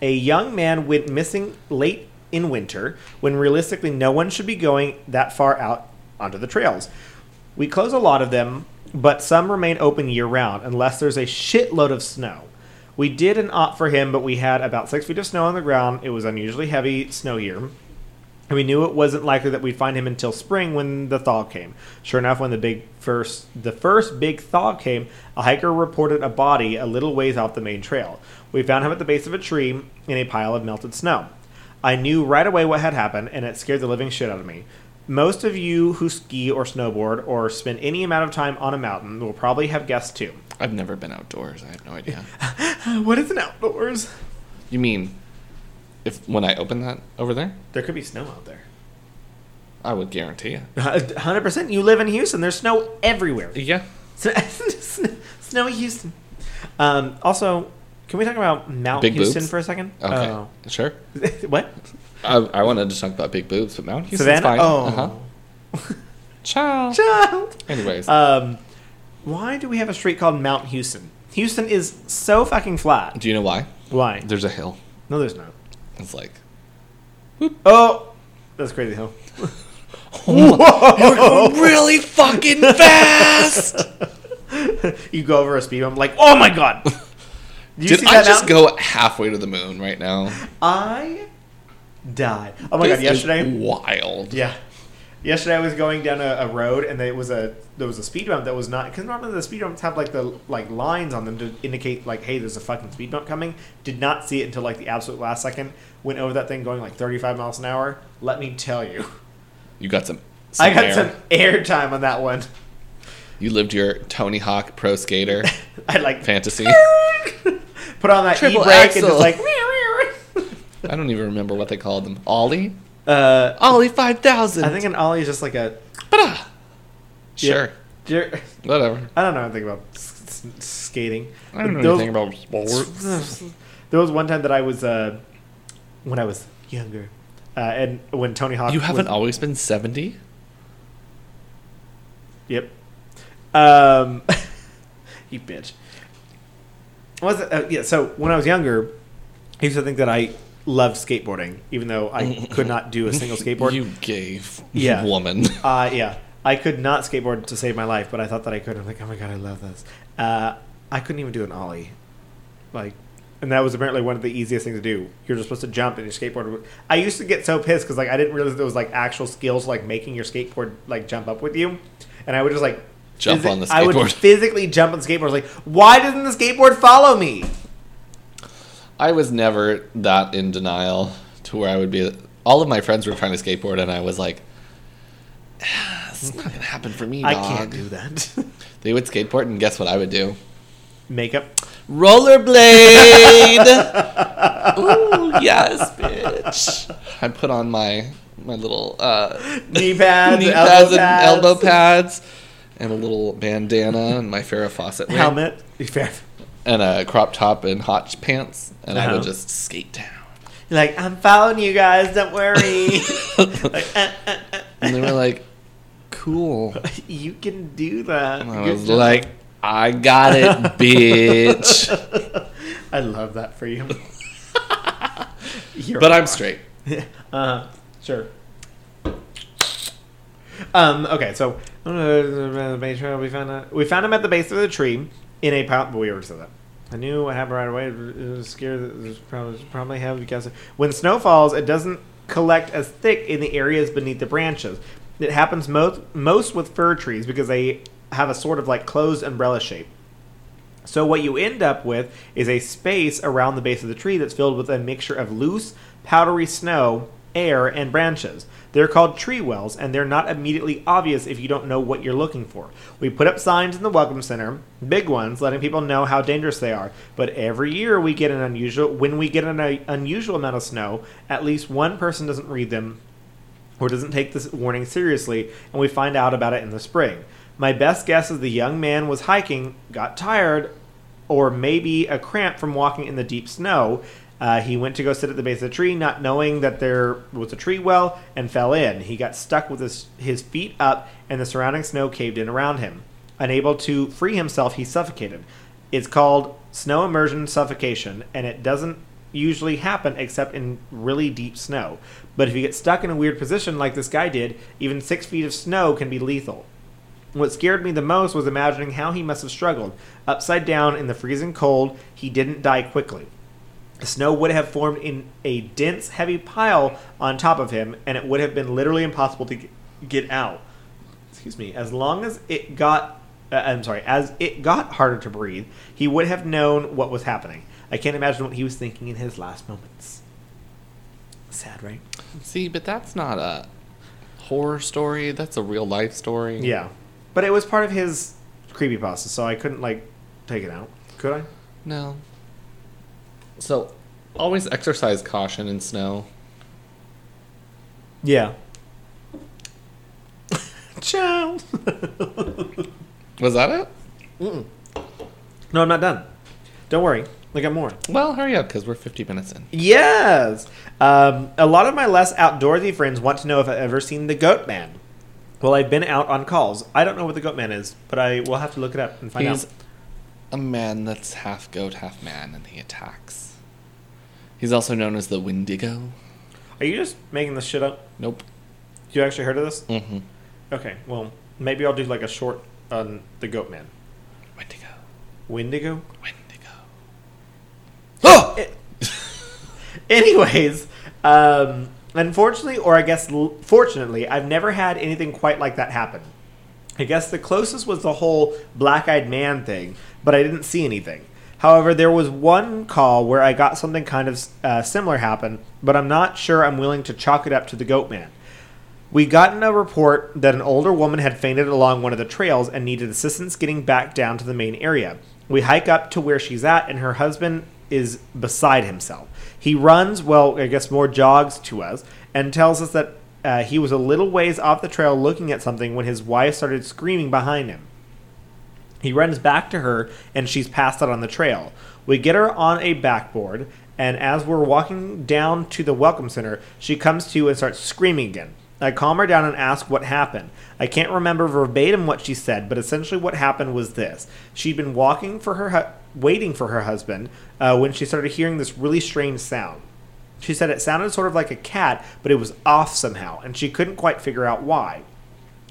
[SPEAKER 2] A young man went missing late in winter when realistically no one should be going that far out onto the trails. We close a lot of them, but some remain open year round unless there's a shitload of snow. We did an opt for him, but we had about six feet of snow on the ground. It was unusually heavy snow here. And we knew it wasn't likely that we'd find him until spring when the thaw came. Sure enough, when the big first the first big thaw came, a hiker reported a body a little ways off the main trail. We found him at the base of a tree in a pile of melted snow. I knew right away what had happened, and it scared the living shit out of me. Most of you who ski or snowboard or spend any amount of time on a mountain will probably have guessed too.
[SPEAKER 1] I've never been outdoors. I have no idea. (laughs)
[SPEAKER 2] What is an outdoors?
[SPEAKER 1] you mean if when I open that over there?
[SPEAKER 2] There could be snow out there.
[SPEAKER 1] I would guarantee it. (laughs)
[SPEAKER 2] Hundred percent. You live in Houston. There's snow everywhere.
[SPEAKER 1] Yeah. (laughs)
[SPEAKER 2] Snowy Houston. Um, also, can we talk about Mount
[SPEAKER 1] Big
[SPEAKER 2] Houston
[SPEAKER 1] boobs?
[SPEAKER 2] for a second?
[SPEAKER 1] Okay.
[SPEAKER 2] Oh.
[SPEAKER 1] Sure.
[SPEAKER 2] what?
[SPEAKER 1] I, I wanted to talk about big boobs, but Mount Houston's
[SPEAKER 2] Savannah?
[SPEAKER 1] fine.
[SPEAKER 2] Oh.
[SPEAKER 1] Uh-huh. Ciao.
[SPEAKER 2] Child.
[SPEAKER 1] Anyways,
[SPEAKER 2] Um, why do we have a street called Mount Houston? Houston is so fucking flat.
[SPEAKER 1] do you know why?
[SPEAKER 2] Why?
[SPEAKER 1] There's a hill.
[SPEAKER 2] No, there's not.
[SPEAKER 1] It's like
[SPEAKER 2] Oh, that's crazy hill. (laughs) (laughs)
[SPEAKER 1] really fucking fast. (laughs)
[SPEAKER 2] You go over a speed bump, like, oh my god. Did you
[SPEAKER 1] Did I just
[SPEAKER 2] mountain?
[SPEAKER 1] go halfway to the moon right now?
[SPEAKER 2] I died. Oh my god!
[SPEAKER 1] This is
[SPEAKER 2] Yesterday,
[SPEAKER 1] wild.
[SPEAKER 2] Yeah. Yesterday I was going down a, a road and there was a there was a speed bump that was not because normally the speed bumps have like the like lines on them to indicate like hey there's a fucking speed bump coming. Did not see it until like the absolute last second. Went over that thing going like 35 miles an hour. Let me tell you,
[SPEAKER 1] You got some.
[SPEAKER 2] I got
[SPEAKER 1] air.
[SPEAKER 2] some air time on that one.
[SPEAKER 1] You lived your Tony Hawk pro skater (laughs)
[SPEAKER 2] I like
[SPEAKER 1] fantasy. (laughs)
[SPEAKER 2] put on that e
[SPEAKER 1] Triple
[SPEAKER 2] brake and
[SPEAKER 1] axle.
[SPEAKER 2] just like. (laughs)
[SPEAKER 1] I don't even remember what they called them. Ollie?
[SPEAKER 2] Uh,
[SPEAKER 1] Ollie 5000.
[SPEAKER 2] I think an ollie is just like a.
[SPEAKER 1] Ba-da. Sure.
[SPEAKER 2] Jer-
[SPEAKER 1] Whatever.
[SPEAKER 2] I don't know anything about s- s- skating.
[SPEAKER 1] I don't know
[SPEAKER 2] Those-
[SPEAKER 1] anything about sports. (laughs)
[SPEAKER 2] There was one time that I was uh, when I was younger, uh, and when Tony Hawk.
[SPEAKER 1] You haven't always been 70?
[SPEAKER 2] Yep. Um, (laughs) you bitch. Was it? Uh, yeah. So when I was younger, I used to think that I loved skateboarding, even though I (laughs) could not do a single (laughs) skateboard.
[SPEAKER 1] You gave
[SPEAKER 2] Yeah.
[SPEAKER 1] woman. (laughs)
[SPEAKER 2] Uh, yeah. I could not skateboard to save my life, but I thought that I could. I'm like, oh my god, I love this. Uh, I couldn't even do an ollie, like, and that was apparently one of the easiest things to do. You're just supposed to jump and your skateboard. would- I used to get so pissed because like I didn't realize there was like actual skills like making your skateboard like jump up with you, and I would just like
[SPEAKER 1] Jump
[SPEAKER 2] physi-
[SPEAKER 1] on the skateboard.
[SPEAKER 2] I would physically jump on the skateboard. I was like, why doesn't the skateboard follow me?
[SPEAKER 1] I was never that in denial to where I would be. All of my friends were trying to skateboard, and I was like, "Ah, "It's not gonna happen for me, dog."
[SPEAKER 2] I can't do that. (laughs)
[SPEAKER 1] They would skateboard, and guess what I would do?
[SPEAKER 2] Makeup.
[SPEAKER 1] Rollerblade. (laughs) Ooh, yes, bitch. I put on my my little uh,
[SPEAKER 2] Knee pads,
[SPEAKER 1] knee
[SPEAKER 2] elbow
[SPEAKER 1] pads and
[SPEAKER 2] pads.
[SPEAKER 1] elbow pads, and a little bandana and my Farrah Fawcett wig,
[SPEAKER 2] helmet.
[SPEAKER 1] And a crop top and hot pants, and I
[SPEAKER 2] Uh-huh.
[SPEAKER 1] would just skate down.
[SPEAKER 2] You're like, I'm following you guys. Don't worry. (laughs) like, uh, uh, uh,
[SPEAKER 1] And they were like, "Cool." (laughs)
[SPEAKER 2] you can do that.
[SPEAKER 1] And I
[SPEAKER 2] Good
[SPEAKER 1] was
[SPEAKER 2] job.
[SPEAKER 1] like, "I got it, (laughs) bitch."
[SPEAKER 2] I love that for you.
[SPEAKER 1] But I'm straight.
[SPEAKER 2] Uh, sure. Um. Okay. So uh, we found we found him at the base of the tree in a pile. But we already said that. I knew what happened right away. It was scared that this probably probably have because when snow falls, it doesn't collect as thick in the areas beneath the branches. It happens most most with fir trees because they have a sort of like closed umbrella shape. So what you end up with is a space around the base of the tree that's filled with a mixture of loose, powdery snow, air, and branches. They're called tree wells, and they're not immediately obvious if you don't know what you're looking for. We put up signs in the welcome center, big ones, letting people know how dangerous they are. But every year we get an unusual when we get an unusual amount of snow, at least one person doesn't read them or doesn't take this warning seriously, and we find out about it in the spring. My best guess is the young man was hiking, got tired, or maybe a cramp from walking in the deep snow. Uh, he went to go sit at the base of the tree, not knowing that there was a tree well, and fell in. He got stuck with his, his feet up, and the surrounding snow caved in around him. Unable to free himself, he suffocated. It's called snow immersion suffocation, and it doesn't usually happen except in really deep snow. But if you get stuck in a weird position like this guy did, even six feet of snow can be lethal. What scared me the most was imagining how he must have struggled. Upside down in the freezing cold, he didn't die quickly. The snow would have formed in a dense, heavy pile on top of him, and it would have been literally impossible to get- out. Excuse me. As long as it got, uh, I'm sorry, as it got harder to breathe, he would have known what was happening. I can't imagine what he was thinking in his last moments. Sad, right?
[SPEAKER 1] See, but that's not a horror story. That's a real life story.
[SPEAKER 2] Yeah, but it was part of his creepy creepypasta, so I couldn't like take it out. Could I?
[SPEAKER 1] No. So, always exercise caution in snow.
[SPEAKER 2] Yeah. (laughs) Ciao.
[SPEAKER 1] Was that it?
[SPEAKER 2] no, I'm not done. Don't worry. I got more.
[SPEAKER 1] Well, hurry up because we're 50 minutes in.
[SPEAKER 2] Yes. Um, a lot of my less outdoorsy friends want to know if I've ever seen the Goat Man. Well, I've been out on calls. I don't know what the Goat Man is, but I will have to look it up and find
[SPEAKER 1] He's
[SPEAKER 2] out.
[SPEAKER 1] a man that's half goat, half man, and he attacks. He's also known as the Wendigo.
[SPEAKER 2] Are you just making this shit up?
[SPEAKER 1] Nope.
[SPEAKER 2] You actually heard of this?
[SPEAKER 1] Mm-hmm.
[SPEAKER 2] Okay. Well, maybe I'll do like a short on the Goat Man.
[SPEAKER 1] Wendigo.
[SPEAKER 2] Wendigo.
[SPEAKER 1] Wendigo.
[SPEAKER 2] Oh! (laughs) Anyways, um, unfortunately, or I guess l- fortunately, I've never had anything quite like that happen. I guess the closest was the whole black eyed man thing, but I didn't see anything. However, there was one call where I got something kind of uh, similar happen, but I'm not sure I'm willing to chalk it up to the goat man. We gotten a report that an older woman had fainted along one of the trails and needed assistance getting back down to the main area. We hike up to where she's at, and her husband is beside himself. He runs, well, I guess more jogs to us, and tells us that uh, he was a little ways off the trail looking at something when his wife started screaming behind him. He runs back to her, and she's passed out on the trail. We get her on a backboard, and as we're walking down to the Welcome Center, she comes to and starts screaming again. I calm her down and ask what happened. I can't remember verbatim what she said, but essentially what happened was this: she'd been walking for her, hu- waiting for her husband, uh, when she started hearing this really strange sound. She said it sounded sort of like a cat, but it was off somehow, and she couldn't quite figure out why.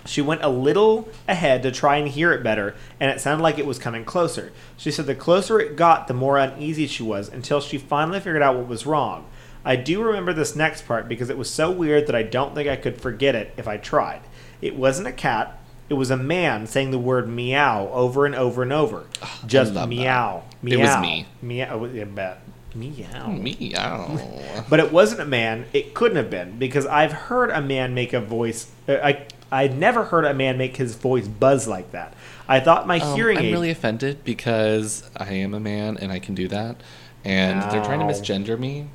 [SPEAKER 2] She went a little ahead to try and hear it better, and it sounded like it was coming closer. She said the closer it got, the more uneasy she was until she finally figured out what was wrong. I do remember this next part because it was so weird that I don't think I could forget it if I tried. It wasn't a cat, it was a man saying the word meow over and over and over. Just
[SPEAKER 1] love that.
[SPEAKER 2] meow. Meow.
[SPEAKER 1] It was me.
[SPEAKER 2] Meow. I bet. Meow.
[SPEAKER 1] Meow. (laughs)
[SPEAKER 2] But it wasn't a man. It couldn't have been because I've heard a man make a voice. uh, I I'd never heard a man make his voice buzz like that. I thought my
[SPEAKER 1] Um,
[SPEAKER 2] hearing
[SPEAKER 1] I'm
[SPEAKER 2] aid.
[SPEAKER 1] really offended because I am a man and I can do that, and they're trying to misgender me.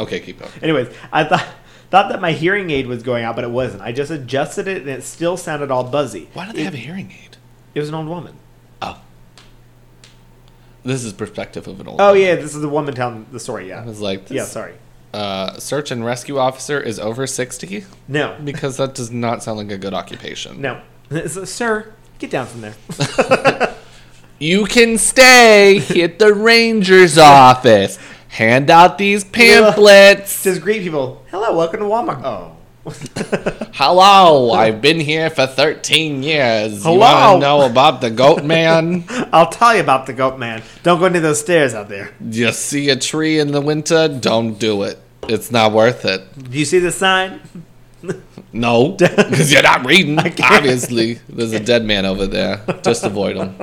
[SPEAKER 1] Okay, keep going.
[SPEAKER 2] Anyways, I thought thought that my hearing aid was going out, but it wasn't. I just adjusted it, and it still sounded all buzzy.
[SPEAKER 1] Why do they
[SPEAKER 2] it,
[SPEAKER 1] have a hearing aid?
[SPEAKER 2] It was an old woman.
[SPEAKER 1] This is perspective of an old.
[SPEAKER 2] Oh
[SPEAKER 1] man.
[SPEAKER 2] yeah, this is the woman telling the story.
[SPEAKER 1] Yeah, I
[SPEAKER 2] Yeah.
[SPEAKER 1] was like, this,
[SPEAKER 2] Yeah. Sorry.
[SPEAKER 1] Uh, search and rescue officer is over sixty
[SPEAKER 2] No. (laughs)
[SPEAKER 1] because that does not sound like a good occupation.
[SPEAKER 2] No. (laughs) So, Sir, get down from there. (laughs)
[SPEAKER 1] You can stay at the ranger's office. Hand out these pamphlets.
[SPEAKER 2] Just greet people. Hello, welcome to Walmart. Oh.
[SPEAKER 1] Hello, I've been here for 13 years. You want to know about the goat man? (laughs)
[SPEAKER 2] I'll tell you about the goat man. Don't go into those stairs out there.
[SPEAKER 1] you see a tree in the winter? Don't do it. It's not worth it.
[SPEAKER 2] Do you see the sign? (laughs)
[SPEAKER 1] No, because you're not reading. (laughs) Obviously, there's a dead man over there. Just avoid him.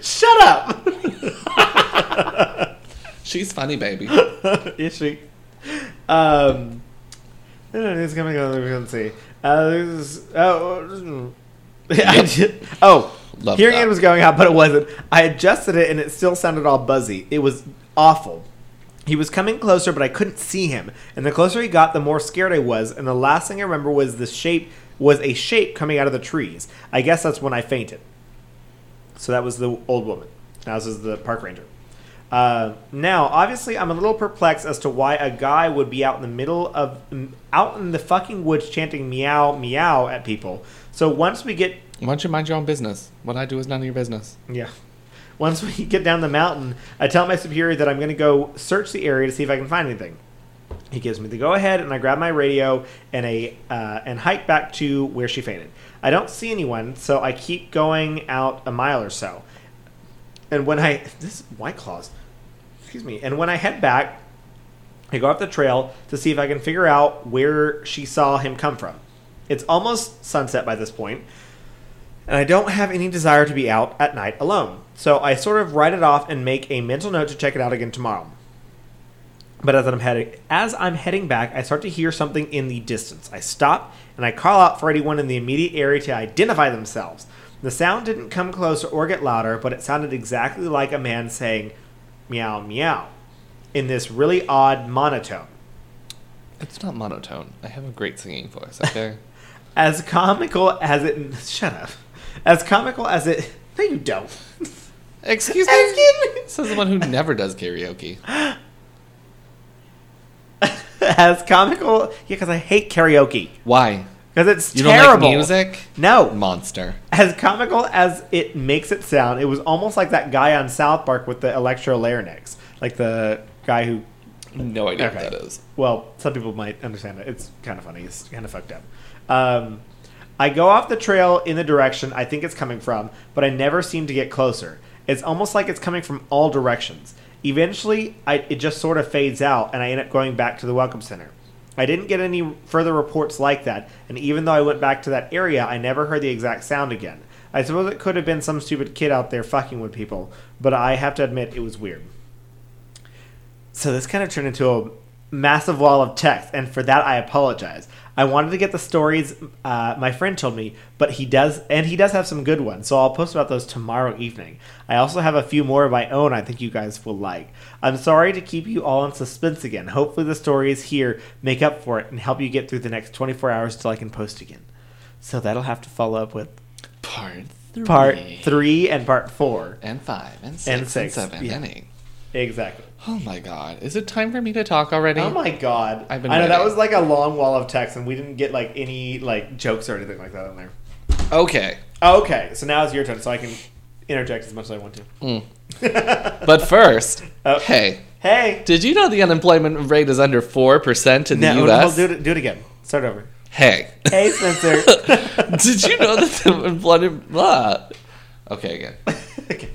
[SPEAKER 2] Shut up.
[SPEAKER 1] She's funny, baby.
[SPEAKER 2] Is she? Um, it's coming on. Let's see. Uh, oh, (laughs) I oh,
[SPEAKER 1] Love
[SPEAKER 2] hearing
[SPEAKER 1] that.
[SPEAKER 2] aid was going out, but it wasn't. I adjusted it, and it still sounded all buzzy. It was awful. He was coming closer, but I couldn't see him. And the closer he got, the more scared I was. And the last thing I remember was the shape was a shape coming out of the trees. I guess that's when I fainted. So that was the old woman. Now this is the park ranger. Uh, now, obviously, I'm a little perplexed as to why a guy would be out in the middle of out in the fucking woods chanting meow meow at people. So once we get
[SPEAKER 1] Why don't you mind your own business? What I do is none of your business.
[SPEAKER 2] yeah. Once we (laughs) get down the mountain, I tell my superior that I'm going to go search the area to see if I can find anything. He gives me the go ahead, and I grab my radio and a uh, and hike back to where she fainted. I don't see anyone, so I keep going out a mile or so. And when I (laughs) this White Claws, excuse me. And when I head back, I go up the trail to see if I can figure out where she saw him come from. It's almost sunset by this point, and I don't have any desire to be out at night alone. So I sort of write it off and make a mental note to check it out again tomorrow. But as I'm heading as I'm heading back, I start to hear something in the distance. I stop and I call out for anyone in the immediate area to identify themselves. The sound didn't come closer or get louder, but it sounded exactly like a man saying meow meow in this really odd monotone.
[SPEAKER 1] It's not monotone. I have a great singing voice, okay? (laughs)
[SPEAKER 2] As comical as it shut up. As comical as it No you don't.
[SPEAKER 1] Excuse (laughs) me?
[SPEAKER 2] Excuse me.
[SPEAKER 1] Says the one who never does karaoke. (laughs)
[SPEAKER 2] as comical yeah because i hate karaoke
[SPEAKER 1] Why?
[SPEAKER 2] Because it's
[SPEAKER 1] You
[SPEAKER 2] terrible
[SPEAKER 1] like music?
[SPEAKER 2] no
[SPEAKER 1] Monster.
[SPEAKER 2] as comical as it makes it sound it was almost like that guy on south park with the electro larynx like the guy who
[SPEAKER 1] No idea
[SPEAKER 2] Okay.
[SPEAKER 1] what that is.
[SPEAKER 2] well some people might understand it it's kind of funny it's kind of fucked up um, i go off the trail in the direction i think it's coming from but i never seem to get closer it's almost like it's coming from all directions eventually I, it just sort of fades out and i end up going back to the welcome center i didn't get any further reports like that and even though i went back to that area i never heard the exact sound again I suppose it could have been some stupid kid out there fucking with people, but I have to admit it was weird. So this kind of turned into a massive wall of text, and for that I apologize. I wanted to get the stories uh, my friend told me, but he does, and he does have some good ones. So I'll post about those tomorrow evening. I also have a few more of my own. I think you guys will like. I'm sorry to keep you all in suspense again. Hopefully the stories here make up for it and help you get through the next 24 hours until I can post again. So that'll have to follow up with
[SPEAKER 1] Part three.
[SPEAKER 2] part three and part four.
[SPEAKER 1] And five. And six.
[SPEAKER 2] And
[SPEAKER 1] And, seven.
[SPEAKER 2] yeah.
[SPEAKER 1] And eight.
[SPEAKER 2] Exactly.
[SPEAKER 1] Oh my god. Is it time for me to talk already?
[SPEAKER 2] Oh my god!
[SPEAKER 1] I've been
[SPEAKER 2] I know that was like a long wall of text, and we didn't get like any like jokes or anything like that in there.
[SPEAKER 1] Okay.
[SPEAKER 2] Okay, so now it's your turn, so I can interject as much as I want to.
[SPEAKER 1] Mm. (laughs) But first,
[SPEAKER 2] Oh.
[SPEAKER 1] hey,
[SPEAKER 2] Hey,
[SPEAKER 1] did you know the unemployment rate is under 4% in the
[SPEAKER 2] no,
[SPEAKER 1] US?
[SPEAKER 2] no, do it, do it again. Start over.
[SPEAKER 1] Hey.
[SPEAKER 2] Hey, Spencer. (laughs)
[SPEAKER 1] did you know that the unemployment. Blah. Okay, again. (laughs)
[SPEAKER 2] Okay.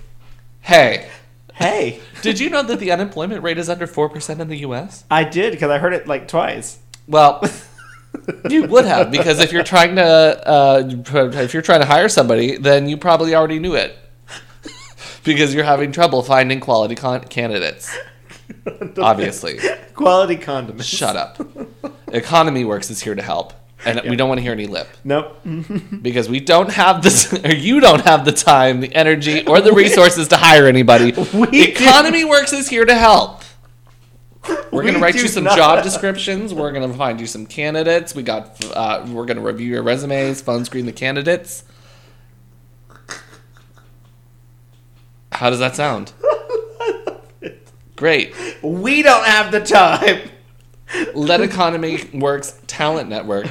[SPEAKER 1] Hey.
[SPEAKER 2] Hey,
[SPEAKER 1] Did you know that the unemployment rate is under 4% in the US?
[SPEAKER 2] I did because I heard it like twice.
[SPEAKER 1] Well, (laughs) you would have because if you're trying to uh, if you're trying to hire somebody, then you probably already knew it (laughs) because you're having trouble finding quality con- candidates. (laughs) Obviously,
[SPEAKER 2] Quality condiments.
[SPEAKER 1] shut up. Economy Works is here to help, and we don't want to hear any lip
[SPEAKER 2] Nope. (laughs) (laughs)
[SPEAKER 1] because we don't have the or you don't have the time, the energy, or the (laughs) resources to hire anybody.
[SPEAKER 2] We
[SPEAKER 1] Economy Works is here to help. We're
[SPEAKER 2] We
[SPEAKER 1] gonna write you some
[SPEAKER 2] not.
[SPEAKER 1] job descriptions. We're gonna find you some candidates. We got. Uh, we're gonna review your resumes, phone screen the candidates. How does that sound? Great.
[SPEAKER 2] We don't have the time.
[SPEAKER 1] Let Economy Works Talent Network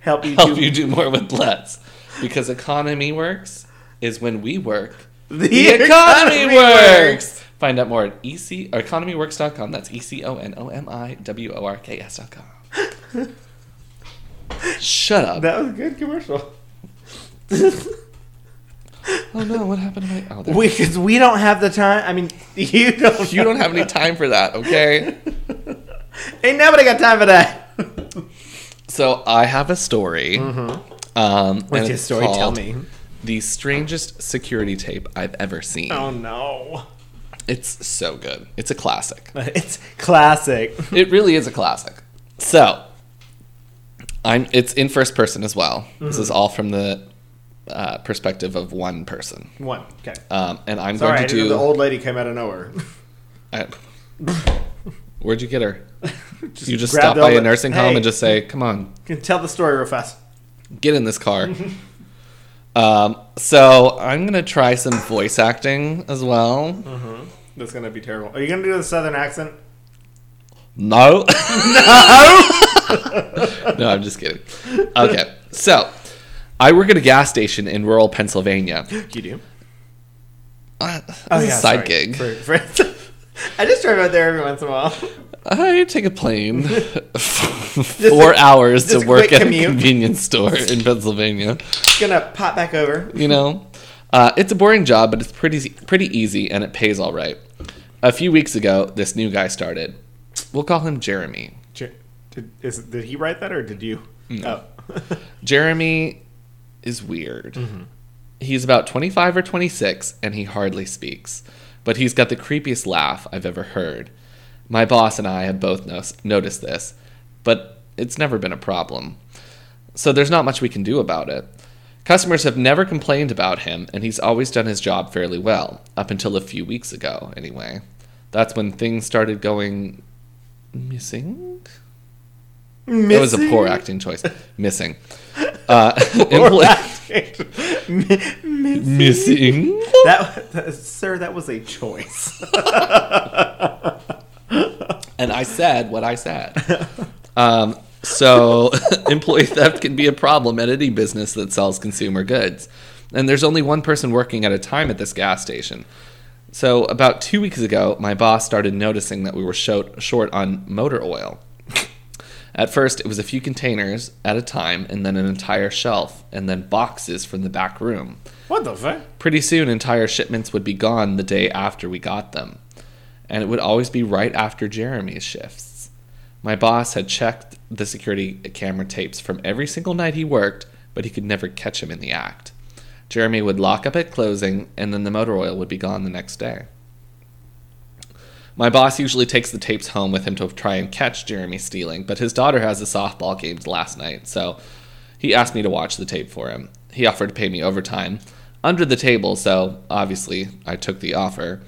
[SPEAKER 2] Help you
[SPEAKER 1] help
[SPEAKER 2] do
[SPEAKER 1] you do more with less, because Economy Works is when we work.
[SPEAKER 2] the,
[SPEAKER 1] The economy, works. Find out more at ec or economyworks.com. That's e c o n o m i w o r k s dot com. (laughs) Shut up.
[SPEAKER 2] That was a good commercial. (laughs)
[SPEAKER 1] oh no, what happened to my? Oh, there.
[SPEAKER 2] Because we, don't have the time. I mean, (laughs) you don't.
[SPEAKER 1] you don't have any time for that, okay?
[SPEAKER 2] Ain't nobody got time for that.
[SPEAKER 1] So I have a story. Um,
[SPEAKER 2] What's your story? Tell me.
[SPEAKER 1] The strangest security tape I've ever seen.
[SPEAKER 2] Oh no.
[SPEAKER 1] It's so good. It's a classic. (laughs)
[SPEAKER 2] It's classic. (laughs)
[SPEAKER 1] It really is a classic. So, I'm. It's in first person as well. This
[SPEAKER 2] Mm-hmm.
[SPEAKER 1] is all from the uh, perspective of one person,
[SPEAKER 2] One. Okay.
[SPEAKER 1] um, and I'm
[SPEAKER 2] Sorry,
[SPEAKER 1] going to do.
[SPEAKER 2] the old lady came out of nowhere. (laughs)
[SPEAKER 1] I- where'd you get her? (laughs) you just stop by a nursing home
[SPEAKER 2] Hey.
[SPEAKER 1] and just say, "Come on,
[SPEAKER 2] can tell the story real fast.
[SPEAKER 1] get in this car." (laughs) um, so I'm gonna try some voice acting as well.
[SPEAKER 2] That's gonna be terrible. Are you gonna do the southern accent?
[SPEAKER 1] No. (laughs) no, no, I'm just kidding. Okay, so I work at a gas station in rural Pennsylvania. (gasps)
[SPEAKER 2] You do.
[SPEAKER 1] Uh,
[SPEAKER 2] Oh, yeah,
[SPEAKER 1] a side
[SPEAKER 2] sorry.
[SPEAKER 1] gig.
[SPEAKER 2] For- for- I just drive out there every once in a while.
[SPEAKER 1] I take a plane (laughs) (laughs) four hours to work at
[SPEAKER 2] commute.
[SPEAKER 1] a convenience store in Pennsylvania.
[SPEAKER 2] Gonna pop back over.
[SPEAKER 1] You know, uh, it's a boring job, but it's pretty pretty easy and it pays all right. A few weeks ago, this new guy started. We'll call him Jeremy.
[SPEAKER 2] Did, is, did he write that or did you? Oh. (laughs)
[SPEAKER 1] Jeremy is weird. He's about 25 or 26 and he hardly speaks, but he's got the creepiest laugh I've ever heard. My boss and I have both no- noticed this, but it's never been a problem. So there's not much we can do about it. Customers have never complained about him, and he's always done his job fairly well, up until a few weeks ago, anyway. That's when things started going missing? It was a poor acting choice. Missing. (laughs) Uh,
[SPEAKER 2] Poor (laughs) acting. Mi- missing.
[SPEAKER 1] missing.
[SPEAKER 2] That, that- sir, that was a choice. (laughs)
[SPEAKER 1] And I said what I said. Um, so, (laughs) employee theft can be a problem at any business that sells consumer goods. And there's only one person working at a time at this gas station. So, about two weeks ago, my boss started noticing that we were short, short on motor oil. At first, it was a few containers at a time, and then an entire shelf, and then boxes from the back room.
[SPEAKER 2] what the fuck?
[SPEAKER 1] Pretty soon, entire shipments would be gone the day after we got them. And it would always be right after Jeremy's shifts. My boss had checked the security camera tapes from every single night he worked, but he could never catch him in the act. Jeremy would lock up at closing, and then the motor oil would be gone the next day. My boss usually takes the tapes home with him to try and catch Jeremy stealing, but his daughter has a softball game last night, so he asked me to watch the tape for him. He offered to pay me overtime under the table, so obviously I took the offer.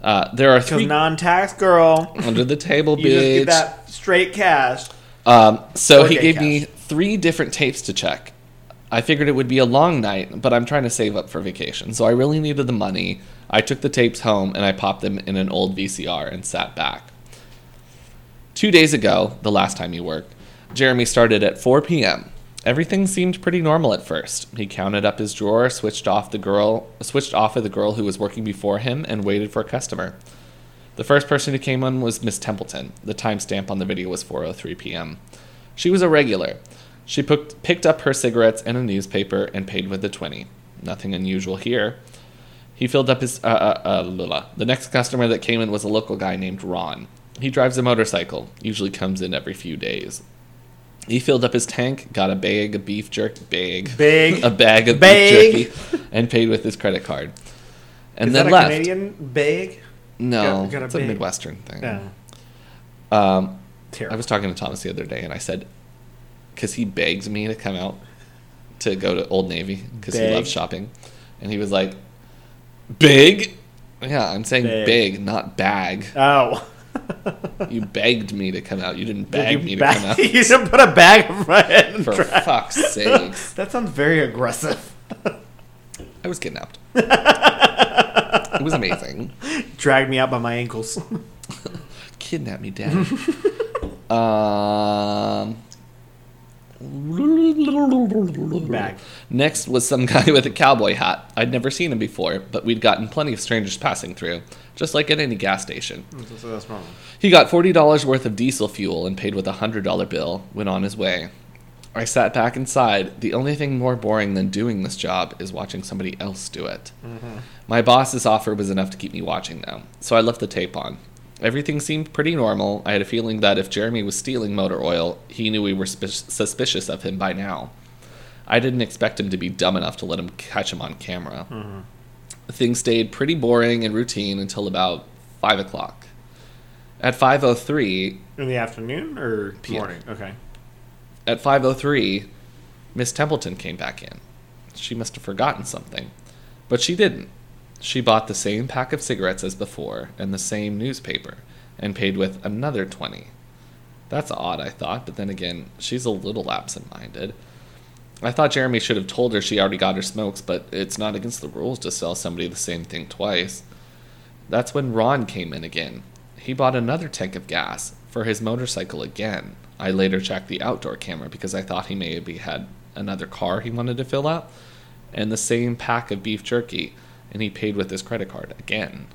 [SPEAKER 1] Uh, there are three
[SPEAKER 2] non-tax girl,
[SPEAKER 1] under the table,
[SPEAKER 2] you just
[SPEAKER 1] bitch.
[SPEAKER 2] get that straight cash.
[SPEAKER 1] Um, so he gave me three different tapes to check. I figured it would be a long night, but I'm trying to save up for vacation, so I really needed the money. I took the tapes home and I popped them in an old VCR and sat back. Two days ago, the last time he worked, Jeremy started at 4 p.m. Everything seemed pretty normal at first. He counted up his drawer, switched off the girl, switched off of the girl who was working before him, and waited for a customer. The first person who came on was Miss Templeton. The timestamp on the video was 4:03 p.m. She was a regular. She picked, up her cigarettes and a newspaper and paid with the 20. Nothing unusual here. He filled up his. Uh, uh, uh, la, la. The next customer that came in was a local guy named Ron. He drives a motorcycle, usually comes in every few days. He filled up his tank, got a bag of beef jerky, bag,
[SPEAKER 2] Big. (laughs)
[SPEAKER 1] a bag of
[SPEAKER 2] Bag.
[SPEAKER 1] beef jerky, and paid with his credit card. And
[SPEAKER 2] Is
[SPEAKER 1] then
[SPEAKER 2] that a
[SPEAKER 1] left.
[SPEAKER 2] Canadian bag?
[SPEAKER 1] No,
[SPEAKER 2] Got- got a
[SPEAKER 1] it's a. Midwestern thing.
[SPEAKER 2] Yeah.
[SPEAKER 1] Um,
[SPEAKER 2] Terrible.
[SPEAKER 1] I was talking to Thomas the other day, and I said, because he begs me to come out to go to Old Navy because he loves shopping, and he was like, "Big." Yeah, I'm saying
[SPEAKER 2] Beg.
[SPEAKER 1] big, not bag.
[SPEAKER 2] Oh.
[SPEAKER 1] You begged me to come out. You didn't beg me to
[SPEAKER 2] ba-
[SPEAKER 1] come out. (laughs)
[SPEAKER 2] you didn't put a bag in my head and
[SPEAKER 1] For
[SPEAKER 2] drag-
[SPEAKER 1] fuck's (laughs) sakes.
[SPEAKER 2] That sounds very aggressive.
[SPEAKER 1] I was kidnapped. (laughs) it was amazing.
[SPEAKER 2] Dragged me out by my ankles.
[SPEAKER 1] Kidnap me, Dad. um.
[SPEAKER 2] Bag.
[SPEAKER 1] Next was some guy with a cowboy hat. I'd never seen him before, but we'd gotten plenty of strangers passing through, just like at any gas station.
[SPEAKER 2] Mm, so that's wrong.
[SPEAKER 1] He got $40 worth of diesel fuel and paid with a $100 bill, went on his way. I sat back inside. The only thing more boring than doing this job is watching somebody else do it. Mm-hmm. My boss's offer was enough to keep me watching, though, so I left the tape on. Everything seemed pretty normal. I had a feeling that if Jeremy was stealing motor oil, he knew we were sp- suspicious of him by now. I didn't expect him to be dumb enough to let him catch him on camera. Mm-hmm. Things stayed pretty boring and routine until about 5 o'clock. At 5.03,
[SPEAKER 2] In the afternoon or
[SPEAKER 1] PM.
[SPEAKER 2] morning? Okay.
[SPEAKER 1] at 5.03, Miss Templeton came back in. She must have forgotten something. But she didn't. She bought the same pack of cigarettes as before and the same newspaper and paid with another 20. That's odd, I thought, but then again, she's a little absent minded. I thought Jeremy should have told her she already got her smokes, but it's not against the rules to sell somebody the same thing twice. That's when Ron came in again. He bought another tank of gas for his motorcycle again. I later checked the outdoor camera because I thought he maybe had another car he wanted to fill up, and the same pack of beef jerky, and he paid with his credit card again.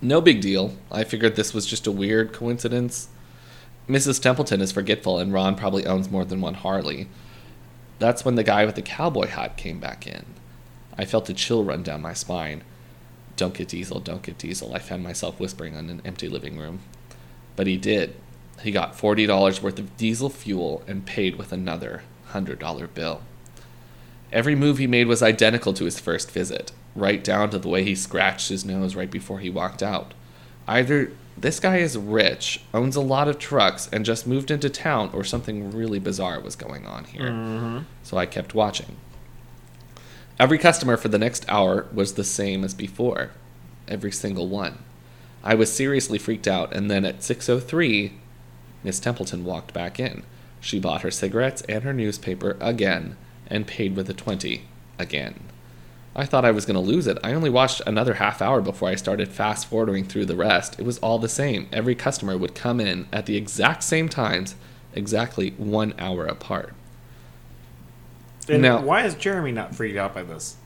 [SPEAKER 1] No big deal. I figured this was just a weird coincidence. Mrs. Templeton is forgetful, and Ron probably owns more than one Harley. That's when the guy with the cowboy hat came back in. I felt a chill run down my spine. Don't get diesel, don't get diesel, I found myself whispering in an empty living room. But he did. He got $40 worth of diesel fuel and paid with another $100 bill. Every move he made was identical to his first visit, right down to the way he scratched his nose right before he walked out. Either this guy is rich, owns a lot of trucks, and just moved into town, or something really bizarre was going on here. Mm-hmm. So I kept watching. Every customer for the next hour was the same as before. Every single one. I was seriously freaked out, and then at 6.03, Miss Templeton walked back in. She bought her cigarettes and her newspaper again, and paid with a 20 again. I thought I was going to lose it. I only watched another half hour before I started fast forwarding through the rest. It was all the same. Every customer would come in at the exact same times, exactly one hour apart.
[SPEAKER 2] And
[SPEAKER 1] Now-
[SPEAKER 2] why is Jeremy not freaked out by this?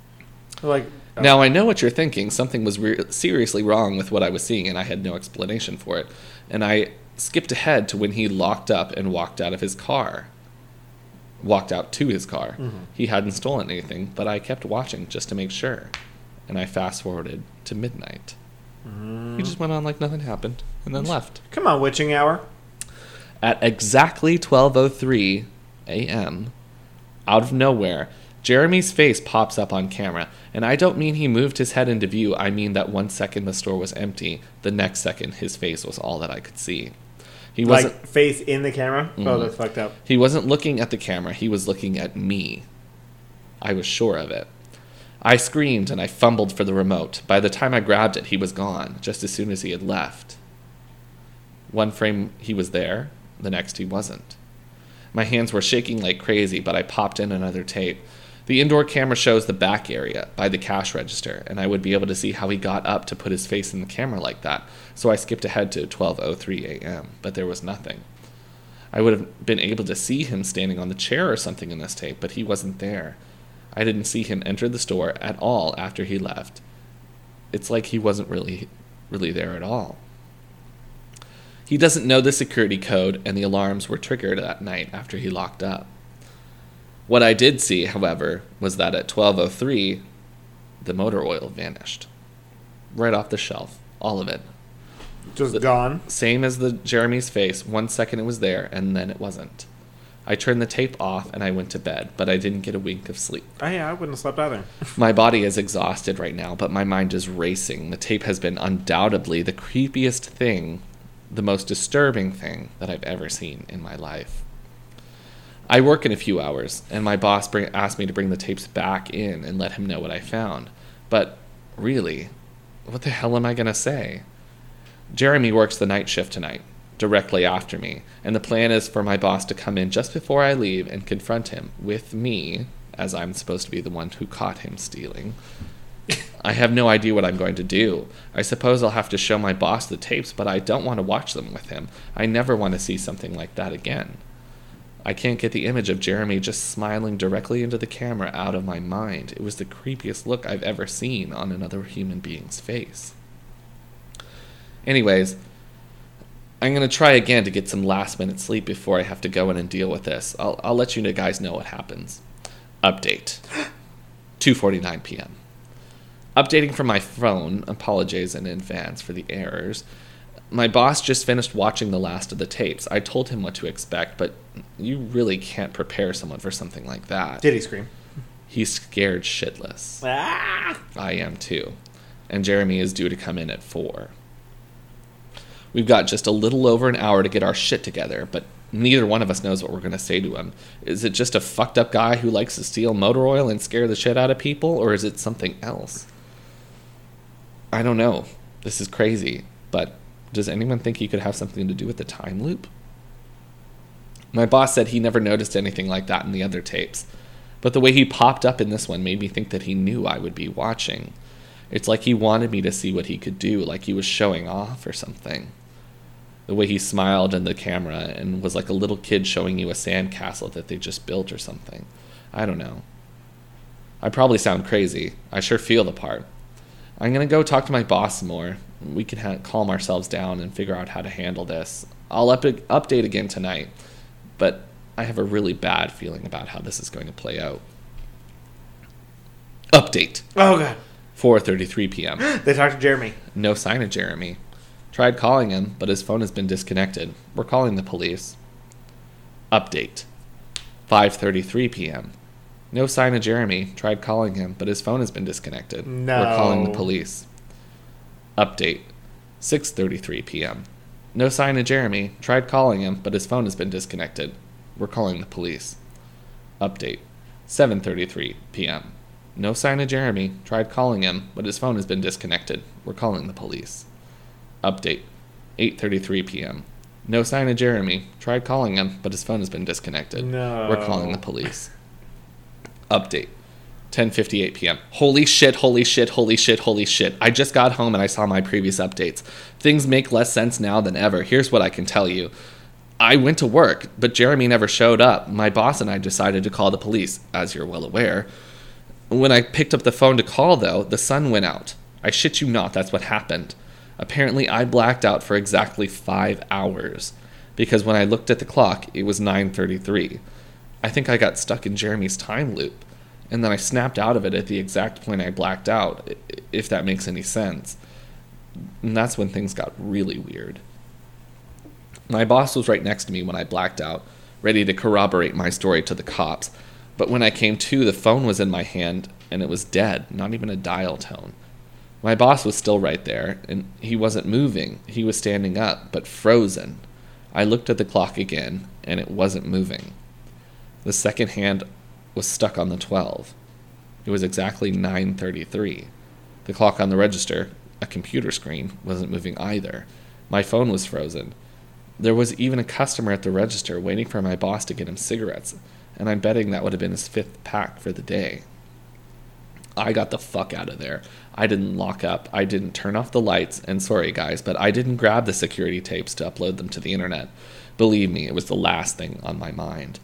[SPEAKER 2] Like, oh,
[SPEAKER 1] Now I know what you're thinking. Something was re- seriously wrong with what I was seeing, and I had no explanation for it. And I skipped ahead to when he locked up and walked out of his car. Walked out to his car. Mm-hmm. He hadn't stolen anything, but I kept watching just to make sure. And I fast forwarded to midnight. He mm-hmm. just went on like nothing happened, and then left.
[SPEAKER 2] come on, witching hour.
[SPEAKER 1] At exactly 12:03 a.m., out of nowhere, Jeremy's face pops up on camera, and I don't mean he moved his head into view, I mean that one second the store was empty, the next second his face was all that I could see. He wasn't
[SPEAKER 2] Like face in the camera. Oh,
[SPEAKER 1] Mhm.
[SPEAKER 2] that's fucked up.
[SPEAKER 1] he wasn't looking at the camera, he was looking at me. I was sure of it. I screamed and I fumbled for the remote. By the time I grabbed it, he was gone, just as soon as he had left. One frame he was there, the next he wasn't. My hands were shaking like crazy, but I popped in another tape. The indoor camera shows the back area by the cash register, and I would be able to see how he got up to put his face in the camera like that. So I skipped ahead to 12:03 a.m., but there was nothing. I would have been able to see him standing on the chair or something in this tape, but he wasn't there. I didn't see him enter the store at all after he left. It's like he wasn't really really there at all. He doesn't know the security code and the alarms were triggered that night after he locked up. What I did see, however, was that at 12:03 the motor oil vanished. Right off the shelf, all of it.
[SPEAKER 2] Just
[SPEAKER 1] The-
[SPEAKER 2] gone.
[SPEAKER 1] Same as the Jeremy's face. One second it was there, and then it wasn't. I turned the tape off and I went to bed, but I didn't get a wink of sleep.
[SPEAKER 2] Oh, yeah, I wouldn't have slept either. (laughs)
[SPEAKER 1] My body is exhausted right now, but my mind is racing. The tape has been undoubtedly the creepiest thing, the most disturbing thing that I've ever seen in my life. I work in a few hours, and my boss bring, asked me to bring the tapes back in and let him know what I found. But really, what the hell am I going to say? Jeremy works the night shift tonight, directly after me, and the plan is for my boss to come in just before I leave and confront him with me, as I'm supposed to be the one who caught him stealing. (laughs) I have no idea what I'm going to do. I suppose I'll have to show my boss the tapes, but I don't want to watch them with him. I never want to see something like that again. I can't get the image of Jeremy just smiling directly into the camera out of my mind. It was the creepiest look I've ever seen on another human being's face. Anyways, I'm going to try again to get some last minute sleep before I have to go in and deal with this. I'll, I'll let you guys know what happens. Update (gasps) 2:49 p.m. Updating from my phone. Apologies in advance for the errors. My boss just finished watching the last of the tapes. I told him what to expect, but you really can't prepare someone for something like that.
[SPEAKER 2] Did he scream?
[SPEAKER 1] He's scared shitless.
[SPEAKER 2] Ah!
[SPEAKER 1] I am too. And Jeremy is due to come in at 4. We've got just a little over an hour to get our shit together, but neither one of us knows what we're going to say to him. Is it just a fucked up guy who likes to steal motor oil and scare the shit out of people, or is it something else? I don't know. This is crazy, but does anyone think he could have something to do with the time loop? My boss said he never noticed anything like that in the other tapes, but the way he popped up in this one made me think that he knew I would be watching. It's like he wanted me to see what he could do, like he was showing off or something. The way he smiled in the camera and was like a little kid showing you a sandcastle that they just built or something. I don't know. I probably sound crazy. I sure feel the part. I'm gonna go talk to my boss more. We can ha- calm ourselves down and figure out how to handle this. I'll up- update again tonight, but I have a really bad feeling about how this is going to play out. Update
[SPEAKER 2] Oh, God.
[SPEAKER 1] 4:33 p.m. (gasps)
[SPEAKER 2] They talked to Jeremy.
[SPEAKER 1] No sign of Jeremy. Tried calling him, but his phone has been disconnected. We're calling the police. Update 5:33 p.m. No sign of Jeremy. Tried calling him, but his phone has been disconnected. No. We're calling the police. Update 6:33 p.m. No sign of Jeremy. Tried calling him, but his phone has been disconnected. We're calling the police. Update 7:33 p.m. No sign of Jeremy. Tried calling him, but his phone has been disconnected. We're calling the police. Update 8:33 p.m. No sign of Jeremy. Tried calling him, but his phone has been disconnected.
[SPEAKER 2] No.
[SPEAKER 1] We're calling the police. Update 10:58 p.m. Holy shit, holy shit, holy shit, holy shit. I just got home and I saw my previous updates. Things make less sense now than ever. Here's what I can tell you. I went to work, but Jeremy never showed up. My boss and I decided to call the police, as you're well aware. When I picked up the phone to call, though, the sun went out. I shit you not, that's what happened. Apparently, I blacked out for exactly five hours because when I looked at the clock, it was 9:33. I think I got stuck in Jeremy's time loop, and then I snapped out of it at the exact point I blacked out. If that makes any sense. And that's when things got really weird. My boss was right next to me when I blacked out, ready to corroborate my story to the cops. But when I came to, the phone was in my hand and it was dead, not even a dial tone. My boss was still right there, and he wasn't moving. He was standing up, but frozen. I looked at the clock again, and it wasn't moving. The second hand was stuck on the 12. It was exactly 9:33. The clock on the register, a computer screen, wasn't moving either. My phone was frozen. There was even a customer at the register waiting for my boss to get him cigarettes, and I'm betting that would have been his fifth pack for the day. I got the fuck out of there. I didn't lock up. I didn't turn off the lights. And sorry, guys, but I didn't grab the security tapes to upload them to the internet. Believe me, it was the last thing on my mind.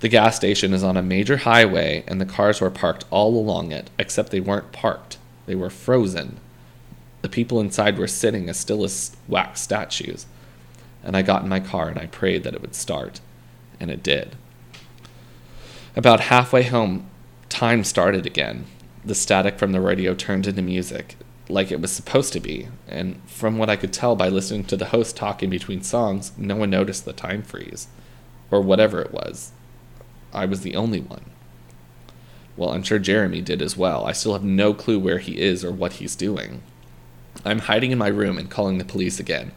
[SPEAKER 1] The gas station is on a major highway, and the cars were parked all along it, except they weren't parked. They were frozen. The people inside were sitting as still as wax statues. And I got in my car and I prayed that it would start. And it did. About halfway home, time started again the static from the radio turned into music, like it was supposed to be, and from what I could tell by listening to the host talking between songs, no one noticed the time freeze. Or whatever it was. I was the only one. Well, I'm sure Jeremy did as well. I still have no clue where he is or what he's doing. I'm hiding in my room and calling the police again.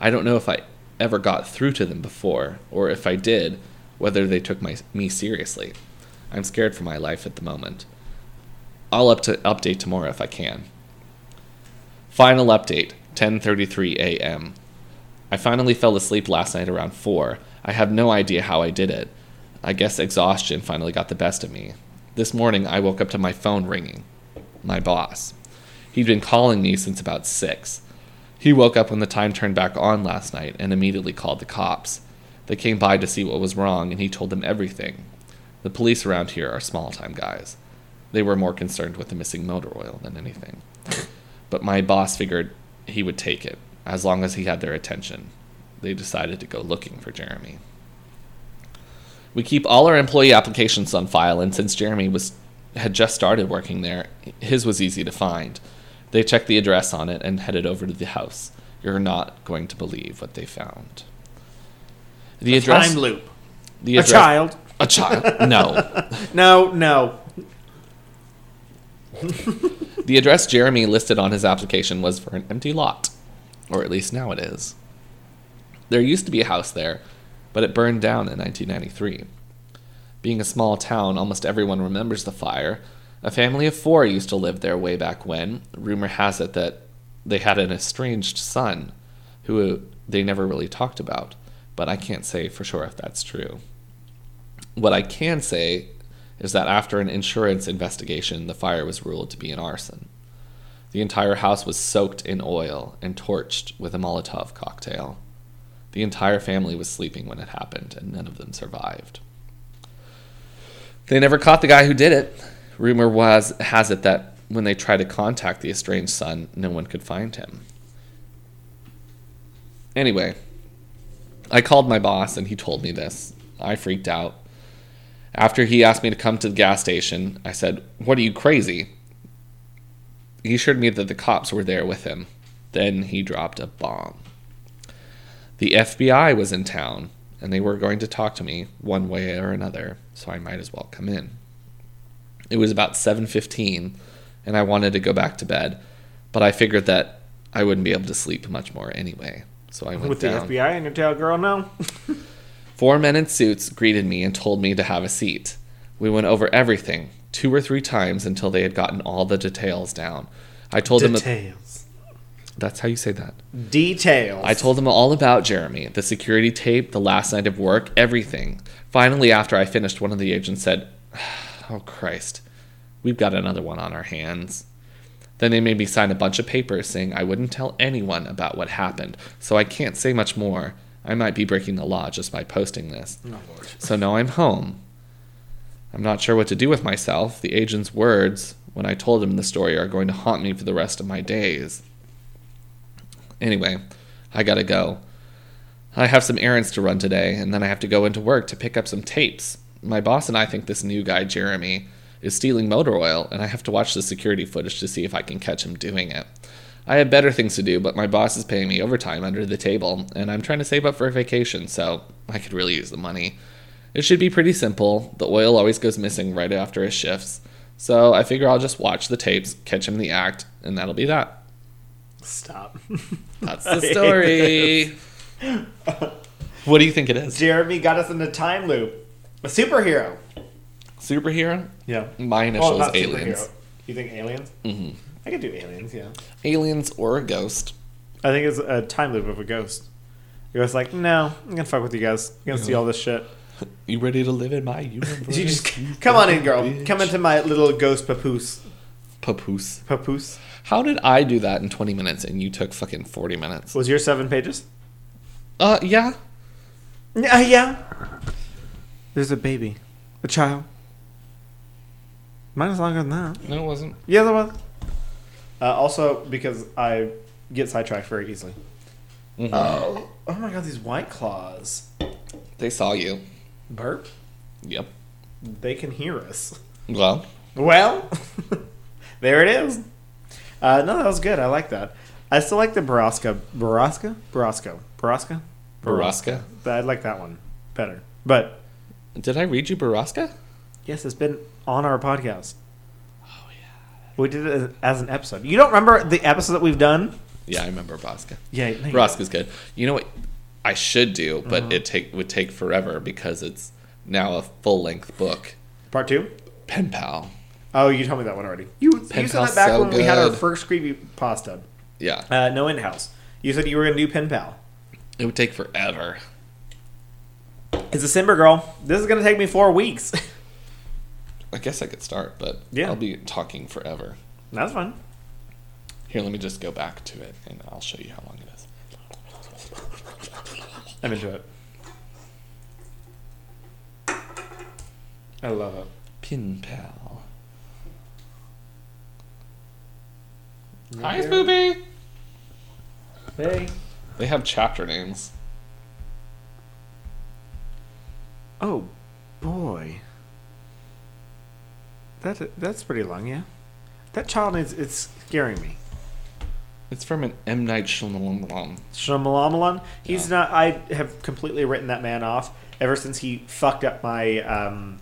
[SPEAKER 1] I don't know if I ever got through to them before, or if I did, whether they took my, me seriously. I'm scared for my life at the moment. I'll up to update tomorrow if I can. Final update, 10:33 a.m. I finally fell asleep last night around 4. I have no idea how I did it. I guess exhaustion finally got the best of me. This morning I woke up to my phone ringing. My boss. He'd been calling me since about 6. He woke up when the time turned back on last night and immediately called the cops. They came by to see what was wrong and he told them everything. The police around here are small time guys. They were more concerned with the missing motor oil than anything. But my boss figured he would take it, as long as he had their attention. They decided to go looking for Jeremy. We keep all our employee applications on file, and since Jeremy was had just started working there, his was easy to find. They checked the address on it and headed over to the house. You're not going to believe what they found. The
[SPEAKER 2] A
[SPEAKER 1] address.
[SPEAKER 2] time loop.
[SPEAKER 1] The
[SPEAKER 2] A
[SPEAKER 1] address,
[SPEAKER 2] child.
[SPEAKER 1] A child. No. (laughs)
[SPEAKER 2] No, no.
[SPEAKER 1] The address Jeremy listed on his application was for an empty lot, or at least now it is. There used to be a house there, but it burned down in 1993. Being a small town, almost everyone remembers the fire. A family of four used to live there way back when. Rumor has it that they had an estranged son who they never really talked about, but I can't say for sure if that's true. What I can say is that after an insurance investigation, the fire was ruled to be an arson. The entire house was soaked in oil and torched with a Molotov cocktail. The entire family was sleeping when it happened, and none of them survived. They never caught the guy who did it. Rumor was has it that when they tried to contact the estranged son, no one could find him. Anyway, I called my boss and he told me this. I freaked out. After he asked me to come to the gas station, I said, What are you crazy? He assured me that the cops were there with him. Then he dropped a bomb. The FBI was in town, and they were going to talk to me one way or another, so I might as well come in. It was about 7:15, and I wanted to go back to bed, but I figured that I wouldn't be able to sleep much more anyway. So I went
[SPEAKER 2] With
[SPEAKER 1] down.
[SPEAKER 2] the FBI and your tail girl, no. (laughs)
[SPEAKER 1] Four men in suits greeted me and told me to have a seat. We went over everything two or three times until they had gotten all the details down. I told them
[SPEAKER 2] Details.
[SPEAKER 1] That's how you say that.
[SPEAKER 2] Details.
[SPEAKER 1] I told them all about Jeremy, the security tape, the last night of work, everything. Finally, after I finished, one of the agents said, (sighs) Oh Christ, we've got another one on our hands. Then they made me sign a bunch of papers saying I wouldn't tell anyone about what happened, so I can't say much more. I might be breaking the law just by posting this.
[SPEAKER 2] Oh,
[SPEAKER 1] So now I'm home. I'm not sure what to do with myself. The agent's words, when I told him the story, are going to haunt me for the rest of my days. Anyway, I gotta go. I have some errands to run today, and then I have to go into work to pick up some tapes. My boss and I think this new guy, Jeremy, is stealing motor oil, and I have to watch the security footage to see if I can catch him doing it. I have better things to do, but my boss is paying me overtime under the table, and I'm trying to save up for a vacation, so I could really use the money. It should be pretty simple. The oil always goes missing right after his shifts. So I figure I'll just watch the tapes, catch him in the act, and that'll be that.
[SPEAKER 2] Stop. (laughs)
[SPEAKER 1] That's the story. (laughs) what do you think it is?
[SPEAKER 2] Jeremy got us in a time loop. A superhero.
[SPEAKER 1] Superhero?
[SPEAKER 2] Yeah.
[SPEAKER 1] My
[SPEAKER 2] Well,
[SPEAKER 1] initials
[SPEAKER 2] not
[SPEAKER 1] aliens.
[SPEAKER 2] superhero. You think aliens?
[SPEAKER 1] hmm
[SPEAKER 2] I could do aliens, yeah.
[SPEAKER 1] Aliens or a ghost.
[SPEAKER 2] I think it's a time loop of a ghost. A ghost like, no, I'm gonna fuck with you guys. I'm gonna see all this shit. (laughs)
[SPEAKER 1] You ready to live in my universe?
[SPEAKER 2] You just come on in, girl.
[SPEAKER 1] bitch?
[SPEAKER 2] Come into my little ghost papoose.
[SPEAKER 1] Papoose.
[SPEAKER 2] Papoose.
[SPEAKER 1] How did I do that in 20 minutes and you took fucking 40 minutes?
[SPEAKER 2] Was your seven pages?
[SPEAKER 1] Uh, yeah.
[SPEAKER 2] Yeah, yeah. There's a baby, a child. Mine is longer than that.
[SPEAKER 1] No, it wasn't.
[SPEAKER 2] Yeah, there was. Uh, also, because I get sidetracked very easily.
[SPEAKER 1] Mhm.
[SPEAKER 2] Oh, oh my god, these white claws.
[SPEAKER 1] They saw you.
[SPEAKER 2] Burp.
[SPEAKER 1] Yep.
[SPEAKER 2] They can hear us.
[SPEAKER 1] Well,
[SPEAKER 2] Well, (laughs) there it is. Uh, no, that was good. I like that. I still like the Borrasca. Borrasca? Barasco. Borrasca?
[SPEAKER 1] Borrasca.
[SPEAKER 2] I like that one better. But
[SPEAKER 1] did I read you Borrasca?
[SPEAKER 2] yes, it's been on our podcast. Oh yeah. We did it as- an episode. You don't remember the episode that we've done?
[SPEAKER 1] Yeah, I remember Borrasca.
[SPEAKER 2] Yeah. no, you-
[SPEAKER 1] Borrasca's good. You know what I should do, but
[SPEAKER 2] Uh-huh.
[SPEAKER 1] it take would take forever because it's now a full length book.
[SPEAKER 2] Part two.
[SPEAKER 1] Pen pal.
[SPEAKER 2] Oh, you told me that one already. You, you said that back
[SPEAKER 1] so
[SPEAKER 2] when we had our
[SPEAKER 1] good.
[SPEAKER 2] first creepy pasta.
[SPEAKER 1] Yeah.
[SPEAKER 2] Uh, no in house. You said you were gonna do pen pal.
[SPEAKER 1] It would take forever.
[SPEAKER 2] It's a Simber girl. This is gonna take me four weeks. (laughs)
[SPEAKER 1] I guess I could start, but
[SPEAKER 2] Yeah.
[SPEAKER 1] I'll be talking forever.
[SPEAKER 2] That's fun.
[SPEAKER 1] Here, let me just go back to it and I'll show you how long it is.
[SPEAKER 2] I'm into it. I love it.
[SPEAKER 1] Pin pal.
[SPEAKER 2] You
[SPEAKER 1] Hi,
[SPEAKER 2] hear?
[SPEAKER 1] Spoopy.
[SPEAKER 2] Hey.
[SPEAKER 1] They have chapter names.
[SPEAKER 2] Oh, boy. That that's pretty long, yeah. That child is it's scaring me.
[SPEAKER 1] It's from an M Night Shyamalan.
[SPEAKER 2] Shyamalan. He's
[SPEAKER 1] Yeah.
[SPEAKER 2] not. I have completely written that man off ever since he fucked up my um,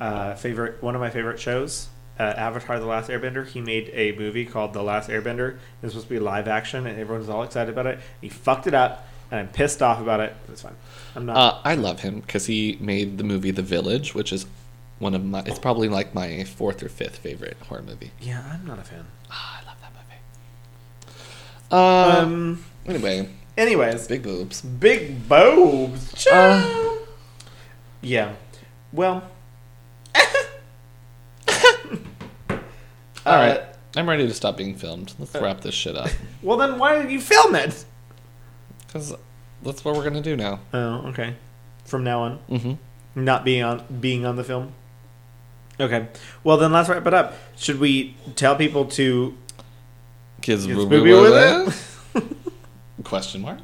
[SPEAKER 2] uh, favorite one of my favorite shows, uh, Avatar: The Last Airbender. He made a movie called The Last Airbender. It's supposed to be live action, and everyone's all excited about it. He fucked it up, and I'm pissed off about it. It's fine. I'm not.
[SPEAKER 1] Uh, I love him because he made the movie The Village, which is one of my. It's probably like my fourth or fifth favorite horror movie.
[SPEAKER 2] yeah, I'm not a fan.
[SPEAKER 1] Ah, I love that movie. Um.
[SPEAKER 2] Um.
[SPEAKER 1] Anyway,
[SPEAKER 2] Anyways,
[SPEAKER 1] big boobs.
[SPEAKER 2] big boobs.
[SPEAKER 1] Uh,
[SPEAKER 2] Yeah. Well.
[SPEAKER 1] All right,
[SPEAKER 2] Uh,
[SPEAKER 1] I'm ready to stop being filmed. Let's wrap this shit up (laughs)
[SPEAKER 2] Well, then why did you film it?
[SPEAKER 1] because that's what we're gonna do now.
[SPEAKER 2] Oh, okay. From now on,
[SPEAKER 1] Mm-hmm.
[SPEAKER 2] not being on being on the film. Okay. Well, then let's wrap it up. Should we tell people to
[SPEAKER 1] Kids,
[SPEAKER 2] spoopy
[SPEAKER 1] boo
[SPEAKER 2] with
[SPEAKER 1] with it? (laughs) Question mark.